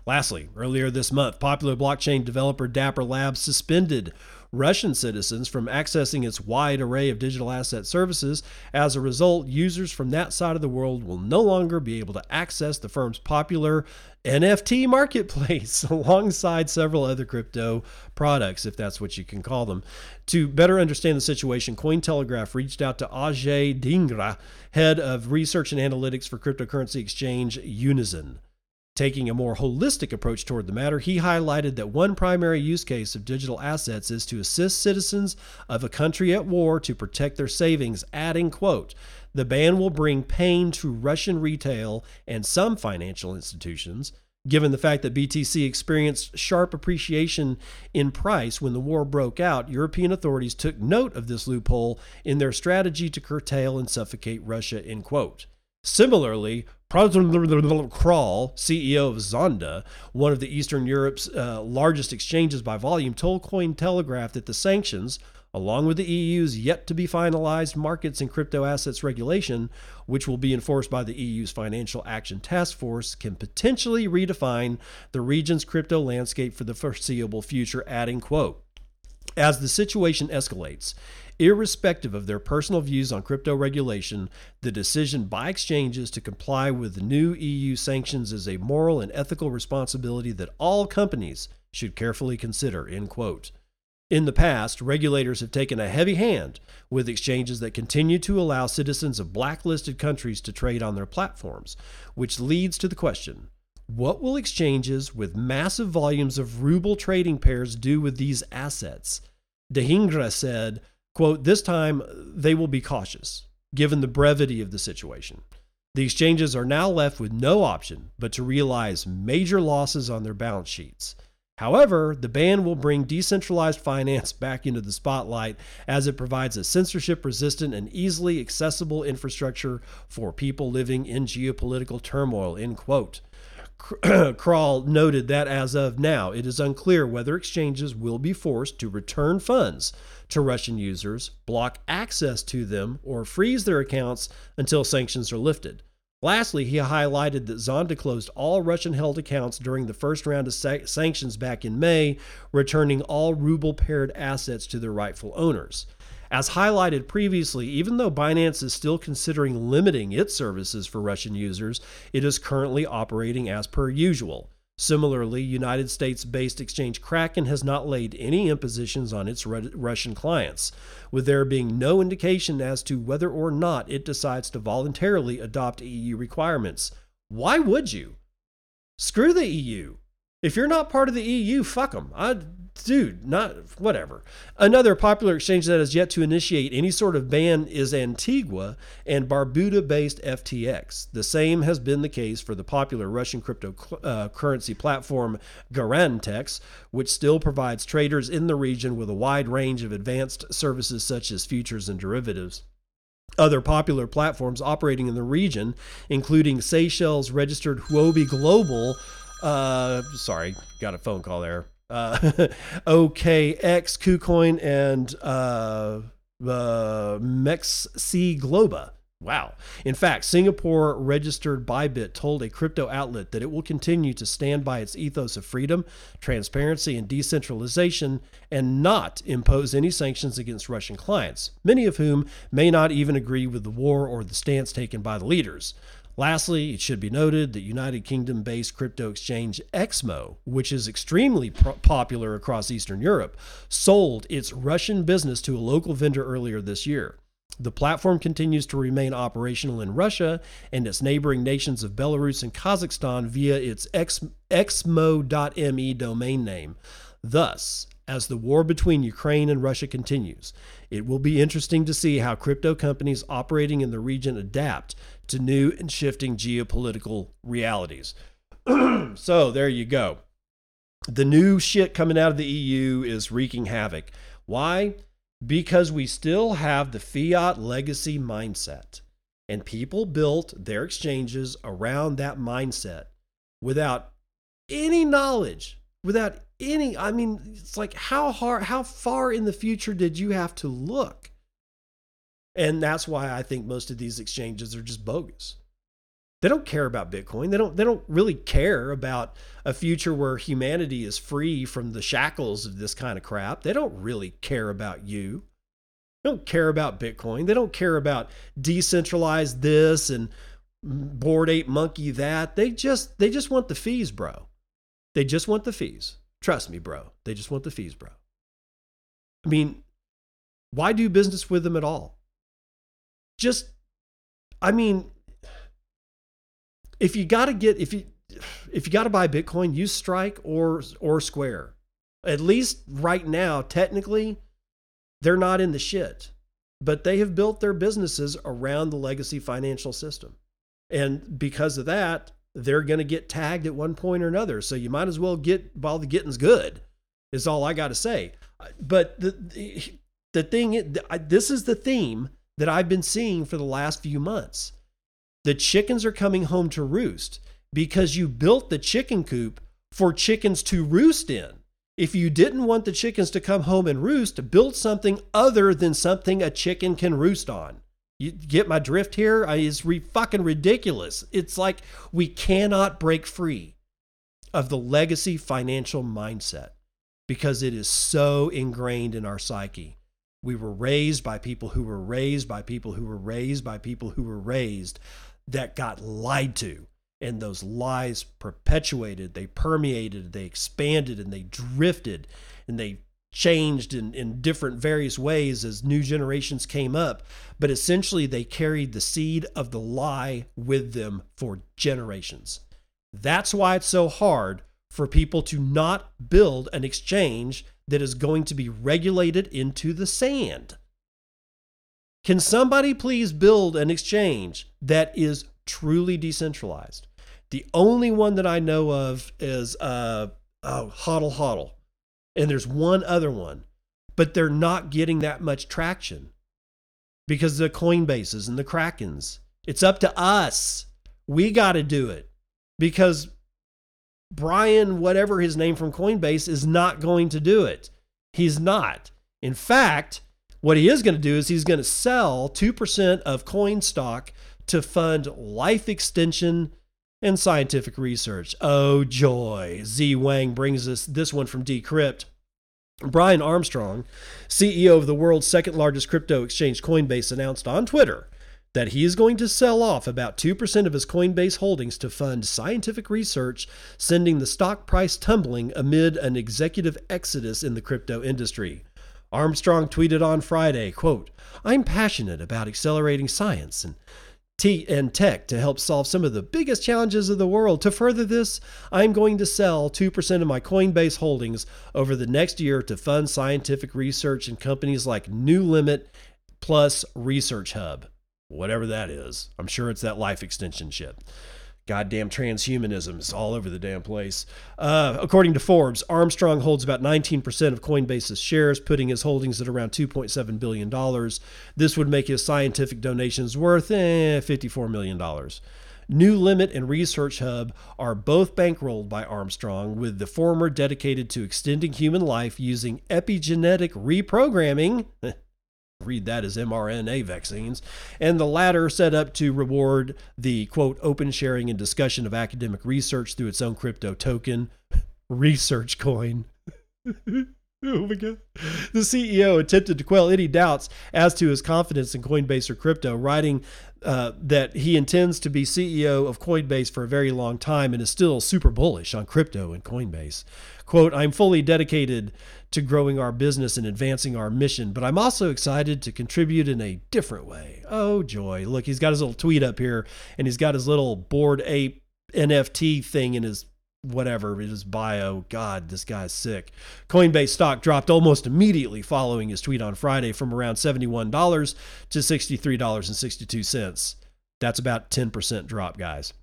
Lastly, earlier this month, popular blockchain developer Dapper Labs suspended Russian citizens from accessing its wide array of digital asset services. As a result, users from that side of the world will no longer be able to access the firm's popular NFT marketplace [LAUGHS] alongside several other crypto products, if that's what you can call them. To better understand the situation, Cointelegraph reached out to Ajay Dhingra, head of research and analytics for cryptocurrency exchange Unizen. Taking a more holistic approach toward the matter, he highlighted that one primary use case of digital assets is to assist citizens of a country at war to protect their savings, adding, quote, the ban will bring pain to Russian retail and some financial institutions, given the fact that BTC experienced sharp appreciation in price when the war broke out. European authorities took note of this loophole in their strategy to curtail and suffocate Russia, end quote. Similarly, Kral, CEO of Zonda, one of the Eastern Europe's uh, largest exchanges by volume, told Cointelegraph that the sanctions, along with the EU's yet to be finalized markets and crypto assets regulation, which will be enforced by the EU's Financial Action Task Force, can potentially redefine the region's crypto landscape for the foreseeable future, adding, quote, as the situation escalates, Irrespective of their personal views on crypto regulation, the decision by exchanges to comply with new EU sanctions is a moral and ethical responsibility that all companies should carefully consider. End quote. In the past, regulators have taken a heavy hand with exchanges that continue to allow citizens of blacklisted countries to trade on their platforms, which leads to the question what will exchanges with massive volumes of ruble trading pairs do with these assets? Dhingra said, Quote, this time they will be cautious, given the brevity of the situation. The exchanges are now left with no option but to realize major losses on their balance sheets. However, the ban will bring decentralized finance [LAUGHS] back into the spotlight as it provides a censorship resistant and easily accessible infrastructure for people living in geopolitical turmoil. End quote. [CLEARS THROAT] Kral noted that as of now, it is unclear whether exchanges will be forced to return funds to Russian users, block access to them, or freeze their accounts until sanctions are lifted. Lastly, he highlighted that Zonda closed all Russian held accounts during the first round of sa- sanctions back in May, returning all ruble paired assets to their rightful owners. As highlighted previously, even though Binance is still considering limiting its services for Russian users, it is currently operating as per usual. Similarly, United States based exchange Kraken has not laid any impositions on its Russian clients, with there being no indication as to whether or not it decides to voluntarily adopt EU requirements. Why would you? Screw the EU. If you're not part of the EU, fuck them. I dude, not whatever. Another popular exchange that has yet to initiate any sort of ban is Antigua and Barbuda based FTX. The same has been the case for the popular Russian cryptocurrency uh, platform Garantex, which still provides traders in the region with a wide range of advanced services such as futures and derivatives other popular platforms operating in the region, including Seychelles registered Huobi Global. Uh, sorry, got a phone call there uh, [LAUGHS] OKX, KuCoin, and uh, uh, MEXC Globa. Wow. In fact, Singapore registered Bybit told a crypto outlet that it will continue to stand by its ethos of freedom, transparency, and decentralization and not impose any sanctions against Russian clients, many of whom may not even agree with the war or the stance taken by the leaders. Lastly, it should be noted that United Kingdom based crypto exchange Exmo, which is extremely pro- popular across Eastern Europe, sold its Russian business to a local vendor earlier this year. The platform continues to remain operational in Russia and its neighboring nations of Belarus and Kazakhstan via its exmo.me domain name. Thus, as the war between Ukraine and Russia continues, it will be interesting to see how crypto companies operating in the region adapt to new and shifting geopolitical realities. [CLEARS THROAT] so there you go. The new shit coming out of the EU is wreaking havoc. Why? Because we still have the fiat legacy mindset. And people built their exchanges around that mindset without any knowledge, without any I mean, it's like how hard how far in the future did you have to look? And that's why I think most of these exchanges are just bogus. They don't care about Bitcoin. They don't they don't really care about a future where humanity is free from the shackles of this kind of crap. They don't really care about you. They don't care about Bitcoin. They don't care about decentralized this and board ape monkey that. They just they just want the fees, bro. They just want the fees. Trust me, bro. They just want the fees, bro. I mean, why do business with them at all? Just I mean, if you got to get if you if you got to buy Bitcoin, use Strike or or Square. At least right now, technically, they're not in the shit, but they have built their businesses around the legacy financial system, and because of that, they're going to get tagged at one point or another. So you might as well get while the getting's good. Is all I got to say. But the, the the thing this is the theme that I've been seeing for the last few months the chickens are coming home to roost because you built the chicken coop for chickens to roost in. If you didn't want the chickens to come home and roost, build something other than something a chicken can roost on. You get my drift here? It's re- fucking ridiculous. It's like we cannot break free of the legacy financial mindset because it is so ingrained in our psyche. We were raised by people who were raised by people who were raised by people who were raised that got lied to. And those lies perpetuated, they permeated, they expanded, and they drifted, and they changed in, in different various ways as new generations came up. But essentially, they carried the seed of the lie with them for generations. That's why it's so hard for people to not build an exchange that is going to be regulated into the sand. Can somebody please build an exchange that is truly decentralized? The only one that I know of is uh, oh, Hodl. And there's one other one, but they're not getting that much traction because the Coinbases and the Krakens. It's up to us. We got to do it because Brian, whatever his name from Coinbase, is not going to do it. He's not. In fact, what he is going to do is he's going to sell 2% of coin stock to fund life extension and scientific research. Oh, joy. Z Wang brings us this one from Decrypt. Brian Armstrong, CEO of the world's second largest crypto exchange Coinbase, announced on Twitter that he is going to sell off about 2% of his Coinbase holdings to fund scientific research, sending the stock price tumbling amid an executive exodus in the crypto industry. Armstrong tweeted on Friday, quote, I'm passionate about accelerating science and T and tech to help solve some of the biggest challenges of the world. To further this, I'm going to sell 2% of my Coinbase holdings over the next year to fund scientific research in companies like NewLimit plus ResearchHub. Whatever that is. I'm sure it's that life extension shit. Goddamn transhumanism is all over the damn place. Uh, according to Forbes, Armstrong holds about 19% of Coinbase's shares, putting his holdings at around $2.7 billion. This would make his scientific donations worth eh, $54 million. NewLimit and ResearchHub are both bankrolled by Armstrong, with the former dedicated to extending human life using epigenetic reprogramming. [LAUGHS] read that as mRNA vaccines, and the latter set up to reward the quote open sharing and discussion of academic research through its own crypto token, [LAUGHS] ResearchCoin. [LAUGHS] Oh my God. The CEO attempted to quell any doubts as to his confidence in Coinbase or crypto, writing uh, that he intends to be CEO of Coinbase for a very long time and is still super bullish on crypto and Coinbase. Quote, I'm fully dedicated to growing our business and advancing our mission, but I'm also excited to contribute in a different way. Oh, joy. Look, he's got his little tweet up here and he's got his little board ape NFT thing in his whatever his bio. God, this guy's sick. Coinbase stock dropped almost immediately following his tweet on Friday from around $71 to $63.62. That's about 10% drop, guys.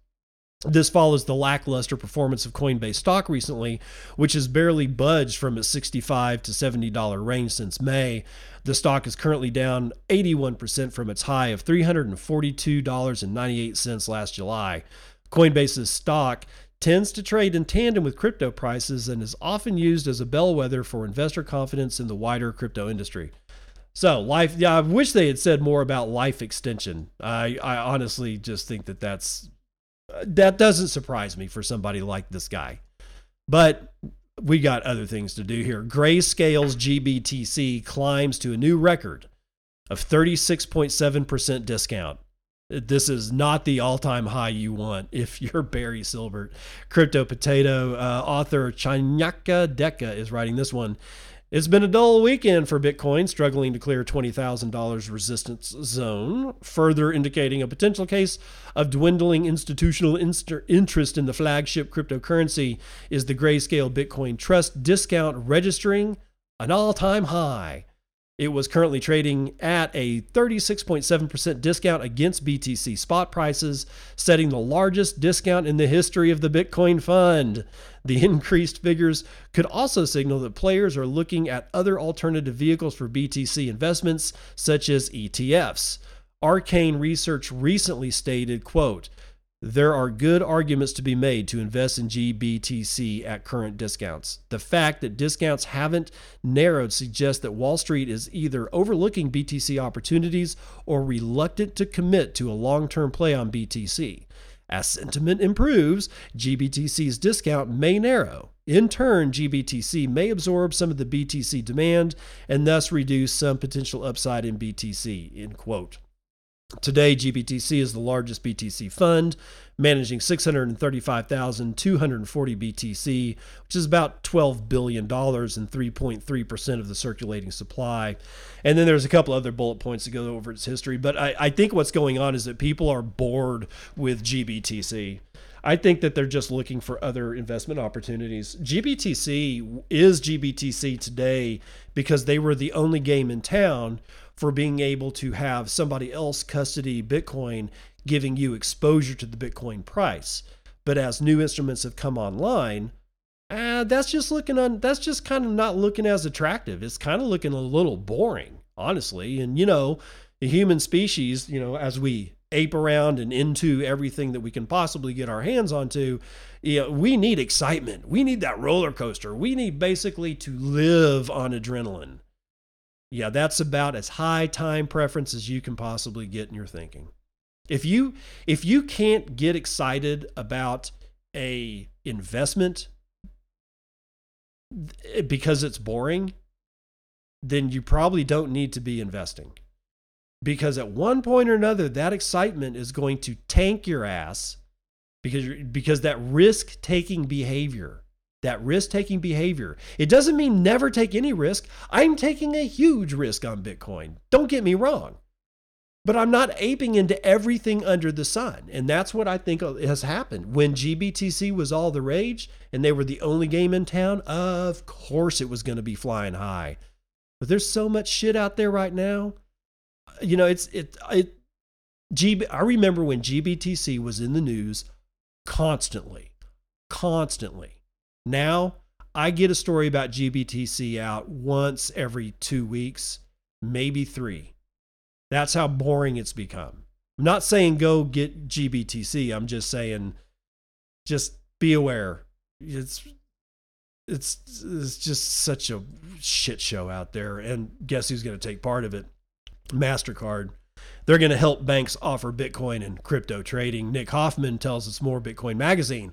This follows the lackluster performance of Coinbase stock recently, which has barely budged from its 65 to $70 range since May. The stock is currently down 81% from its high of $342.98 last July. Coinbase's stock tends to trade in tandem with crypto prices and is often used as a bellwether for investor confidence in the wider crypto industry. So, life, yeah, I wish they had said more about life extension. I, I honestly just think that that's that doesn't surprise me for somebody like this guy. But we got other things to do here. Grayscale's GBTC climbs to a new record of 36.7% discount. This is not the all time high you want if you're Barry Silbert. Crypto Potato uh, author Chayanika Deka is writing this one. It's been a dull weekend for Bitcoin, struggling to clear $20,000 resistance zone, further indicating a potential case of dwindling institutional inst- interest in the flagship cryptocurrency. Is the Grayscale Bitcoin Trust discount registering an all time high? It was currently trading at a 36.7% discount against BTC spot prices, setting the largest discount in the history of the Bitcoin fund. The increased figures could also signal that players are looking at other alternative vehicles for BTC investments, such as ETFs. Arcane Research recently stated, quote, there are good arguments to be made to invest in GBTC at current discounts. The fact that discounts haven't narrowed suggests that Wall Street is either overlooking BTC opportunities or reluctant to commit to a long term play on BTC. As sentiment improves, GBTC's discount may narrow. In turn, GBTC may absorb some of the BTC demand and thus reduce some potential upside in BTC. End quote. Today, GBTC is the largest BTC fund, managing 635,240 BTC, which is about $12 billion and 3.3% of the circulating supply. And then there's a couple other bullet points to go over its history. But I, I think what's going on is that people are bored with GBTC. I think that they're just looking for other investment opportunities. GBTC is GBTC today because they were the only game in town for being able to have somebody else custody Bitcoin, giving you exposure to the Bitcoin price. But as new instruments have come online, uh, that's just looking on. That's just kind of not looking as attractive. It's kind of looking a little boring, honestly. And you know, the human species, you know, as we ape around and into everything that we can possibly get our hands onto, you know, we need excitement. We need that roller coaster. We need basically to live on adrenaline yeah, that's about as high time preference as you can possibly get in your thinking. If you if you can't get excited about a investment eh, because it's boring, then you probably don't need to be investing. Because at one point or another that excitement is going to tank your ass because because that risk taking behavior that risk taking behavior. It doesn't mean never take any risk. I'm taking a huge risk on Bitcoin. Don't get me wrong. But I'm not aping into everything under the sun. And that's what I think has happened. When GBTC was all the rage and they were the only game in town, of course it was going to be flying high. But there's so much shit out there right now. You know, it's it it GB I remember when GBTC was in the news constantly. Constantly now, I get a story about GBTC out once every two weeks, maybe three. That's how boring it's become. I'm not saying go get GBTC. I'm just saying just be aware. It's it's it's just such a shit show out there and guess who's going to take part of it? Mastercard. They're going to help banks offer Bitcoin and crypto trading. Nik Hoffman tells us more Bitcoin magazine.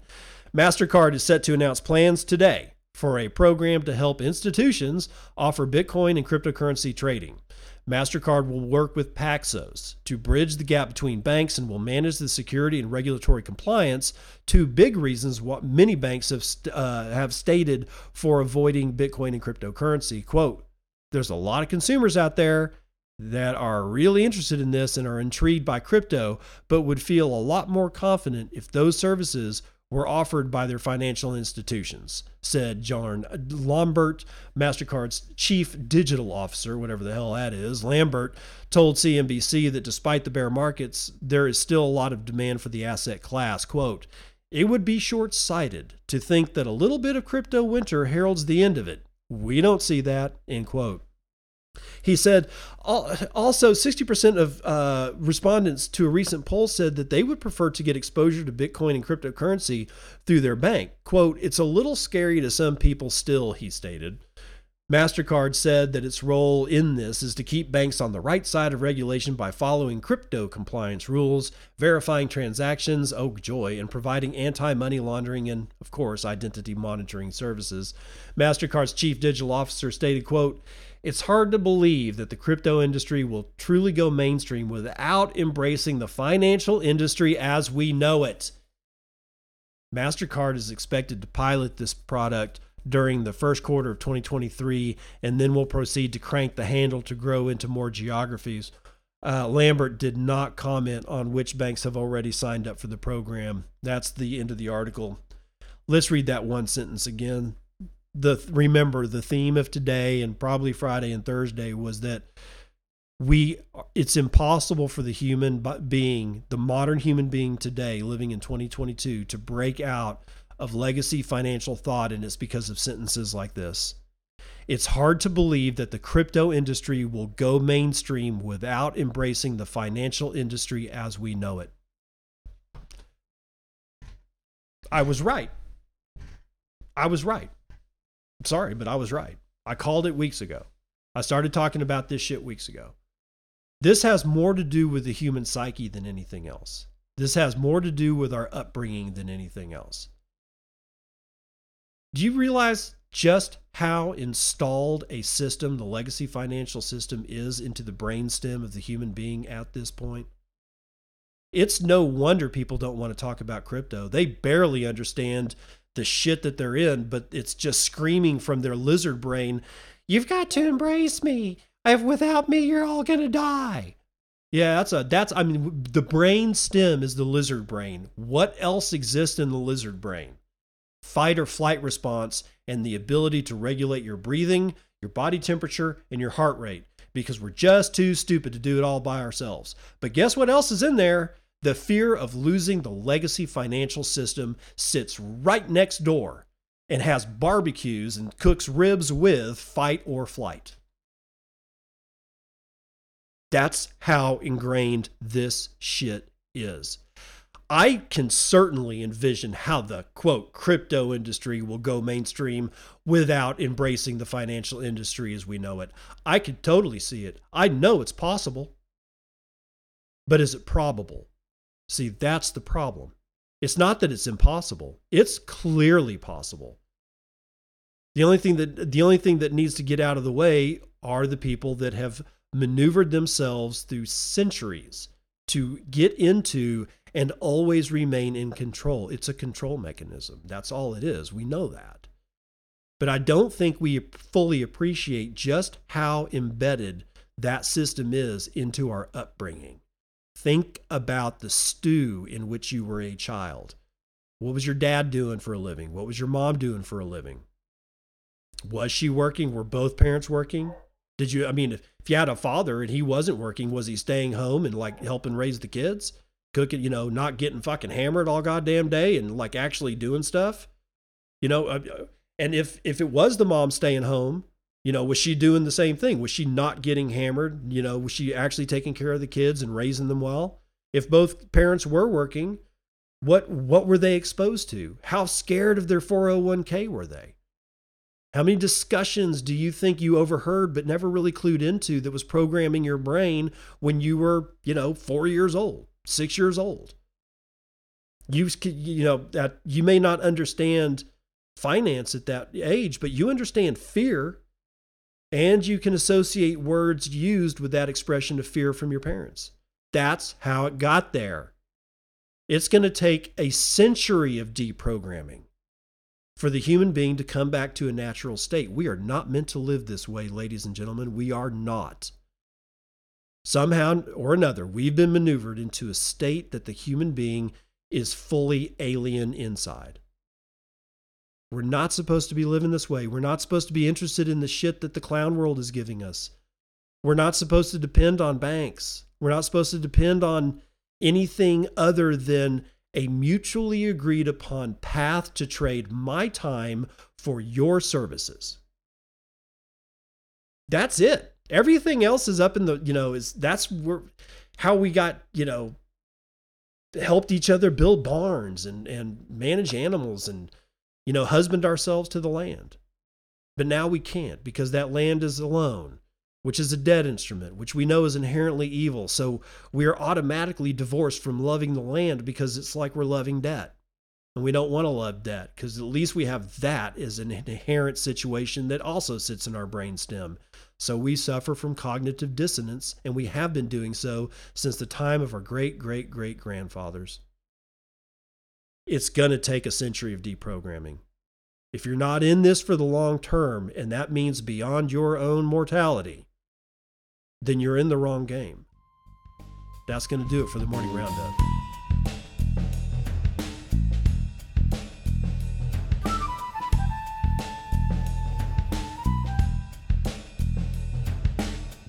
MasterCard is set to announce plans today for a program to help institutions offer Bitcoin and cryptocurrency trading. MasterCard will work with Paxos to bridge the gap between banks and will manage the security and regulatory compliance. Two big reasons what many banks have, uh, have stated for avoiding Bitcoin and cryptocurrency. Quote, there's a lot of consumers out there that are really interested in this and are intrigued by crypto, but would feel a lot more confident if those services were offered by their financial institutions, said Jorn Lambert, MasterCard's chief digital officer, whatever the hell that is. Lambert told CNBC that despite the bear markets, there is still a lot of demand for the asset class. Quote, it would be short sighted to think that a little bit of crypto winter heralds the end of it. We don't see that, end quote. He said also 60% of uh, respondents to a recent poll said that they would prefer to get exposure to Bitcoin and cryptocurrency through their bank. Quote, it's a little scary to some people still, he stated. MasterCard said that its role in this is to keep banks on the right side of regulation by following crypto compliance rules, verifying transactions, oh joy, and providing anti money laundering and, of course, identity monitoring services. MasterCard's chief digital officer stated, quote, it's hard to believe that the crypto industry will truly go mainstream without embracing the financial industry as we know it. MasterCard is expected to pilot this product during the first quarter of 2023, and then we'll proceed to crank the handle to grow into more geographies. Uh, Lambert did not comment on which banks have already signed up for the program. That's the end of the article. Let's read that one sentence again. The remember the theme of today and probably Friday and Thursday was that we it's impossible for the human being, the modern human being today living in 2022 to break out of legacy financial thought, and it's because of sentences like this. It's hard to believe that the crypto industry will go mainstream without embracing the financial industry as we know it. I was right. I was right. Sorry, but I was right. I called it weeks ago. I started talking about this shit weeks ago. This has more to do with the human psyche than anything else. This has more to do with our upbringing than anything else. Do you realize just how installed a system, the legacy financial system, is into the brainstem of the human being at this point? It's no wonder people don't want to talk about crypto. They barely understand the shit that they're in, but it's just screaming from their lizard brain, You've got to embrace me. If without me, you're all gonna die. Yeah, that's a that's I mean the brain stem is the lizard brain. What else exists in the lizard brain? fight or flight response, and the ability to regulate your breathing, your body temperature, and your heart rate because we're just too stupid to do it all by ourselves. But guess what else is in there? The fear of losing the legacy financial system sits right next door and has barbecues and cooks ribs with fight or flight. That's how ingrained this shit is. I can certainly envision how the quote crypto industry will go mainstream without embracing the financial industry as we know it. I could totally see it. I know it's possible. But is it probable? See, that's the problem. It's not that it's impossible. It's clearly possible. The only thing that the only thing that needs to get out of the way are the people that have maneuvered themselves through centuries to get into and always remain in control. It's a control mechanism. That's all it is. We know that. But I don't think we fully appreciate just how embedded that system is into our upbringing. Think about the stew in which you were a child. What was your dad doing for a living? What was your mom doing for a living? Was she working? Were both parents working? Did you, I mean, if, if you had a father and he wasn't working, was he staying home and like helping raise the kids? cooking, you know, not getting fucking hammered all goddamn day and like actually doing stuff. You know, uh, uh, and if if it was the mom staying home, you know, was she doing the same thing? Was she not getting hammered? You know, was she actually taking care of the kids and raising them well? If both parents were working, what what were they exposed to? How scared of their 401k were they? How many discussions do you think you overheard but never really clued into that was programming your brain when you were, you know, 4 years old? six years old. You, you know, that you may not understand finance at that age, but you understand fear and you can associate words used with that expression of fear from your parents. That's how it got there. It's going to take a century of deprogramming for the human being to come back to a natural state. We are not meant to live this way, ladies and gentlemen. We are not. Somehow or another, we've been maneuvered into a state that the human being is fully alien inside. We're not supposed to be living this way. We're not supposed to be interested in the shit that the clown world is giving us. We're not supposed to depend on banks. We're not supposed to depend on anything other than a mutually agreed upon path to trade my time for your services. That's it. Everything else is up in the, you know, is that's where how we got, you know, helped each other build barns and and manage animals and you know, husband ourselves to the land. But now we can't because that land is a loan, which is a debt instrument, which we know is inherently evil. So we are automatically divorced from loving the land because it's like we're loving debt. And we don't want to love debt because at least we have that as an inherent situation that also sits in our brainstem. So we suffer from cognitive dissonance, and we have been doing so since the time of our great great great grandfathers. It's going to take a century of deprogramming. If you're not in this for the long term, and that means beyond your own mortality, then you're in the wrong game. That's going to do it for the morning roundup.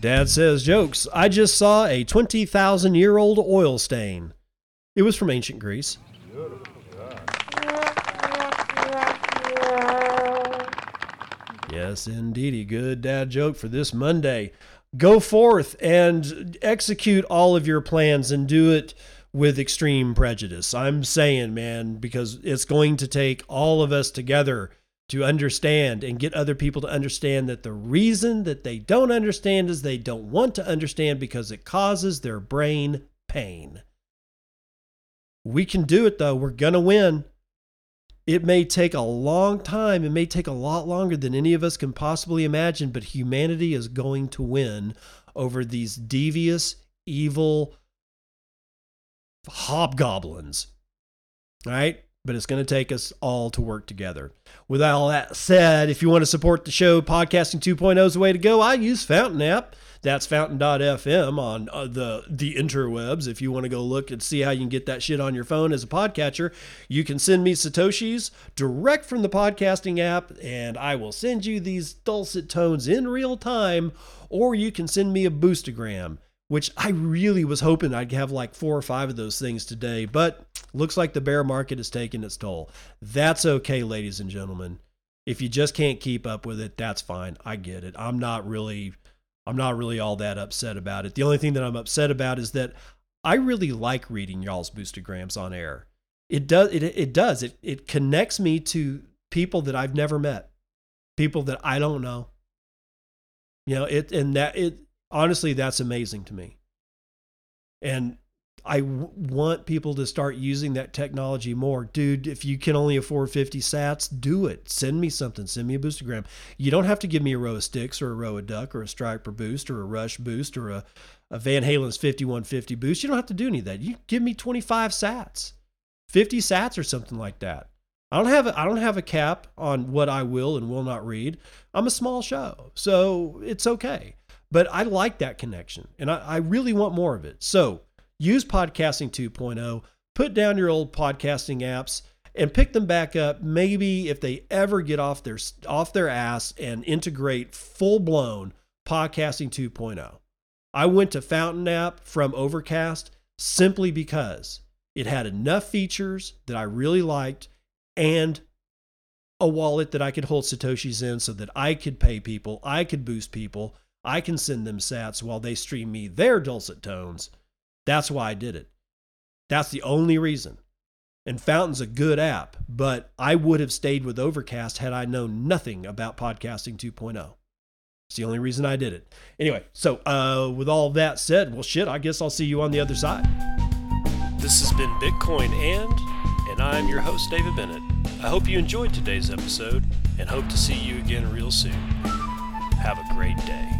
Dad says jokes. I just saw a 20,000 year old oil stain. It was from ancient Greece. Yes, indeedy. Good dad joke for this Monday. Go forth and execute all of your plans and do it with extreme prejudice. I'm saying, man, because it's going to take all of us together to understand and get other people to understand that the reason that they don't understand is they don't want to understand because it causes their brain pain. We can do it though. We're going to win. It may take a long time. It may take a lot longer than any of us can possibly imagine, but humanity is going to win over these devious, evil hobgoblins. All right? But it's going to take us all to work together. With all that said, if you want to support the show, Podcasting 2.0 is the way to go. I use Fountain app. That's fountain.fm on uh, the the interwebs. If you want to go look and see how you can get that shit on your phone as a podcatcher, you can send me satoshis direct from the podcasting app, and I will send you these dulcet tones in real time. Or you can send me a boostagram, which I really was hoping I'd have like four or five of those things today, but looks like the bear market is taking its toll. That's okay, ladies and gentlemen. If you just can't keep up with it, that's fine. I get it. I'm not really I'm not really all that upset about it. The only thing that I'm upset about is that I really like reading y'all's boostagrams on air. It does it it does. It it connects me to people that I've never met. People that I don't know. You know, it and that it honestly that's amazing to me. And I w- want people to start using that technology more. Dude, if you can only afford 50 sats, do it. Send me something. Send me a boostagram. You don't have to give me a row of sticks or a row of duck or a striper boost or a rush boost or a, a Van Halen's 5150 boost. You don't have to do any of that. You give me 25 sats, 50 sats or something like that. I don't have a, I don't have a cap on what I will and will not read. I'm a small show, so it's okay. But I like that connection, and I, I really want more of it. So use Podcasting 2.0, put down your old podcasting apps and pick them back up maybe if they ever get off their off their ass and integrate full-blown Podcasting 2.0. I went to Fountain app from Overcast simply because it had enough features that I really liked and a wallet that I could hold satoshis in so that I could pay people, I could boost people, I can send them sats while they stream me their dulcet tones that's why I did it. That's the only reason. And Fountain's a good app, but I would have stayed with Overcast had I known nothing about podcasting 2.0. It's the only reason I did it. Anyway, so uh, with all that said, well, shit, I guess I'll see you on the other side. This has been Bitcoin and, and I'm your host, David Bennett. I hope you enjoyed today's episode and hope to see you again real soon. Have a great day.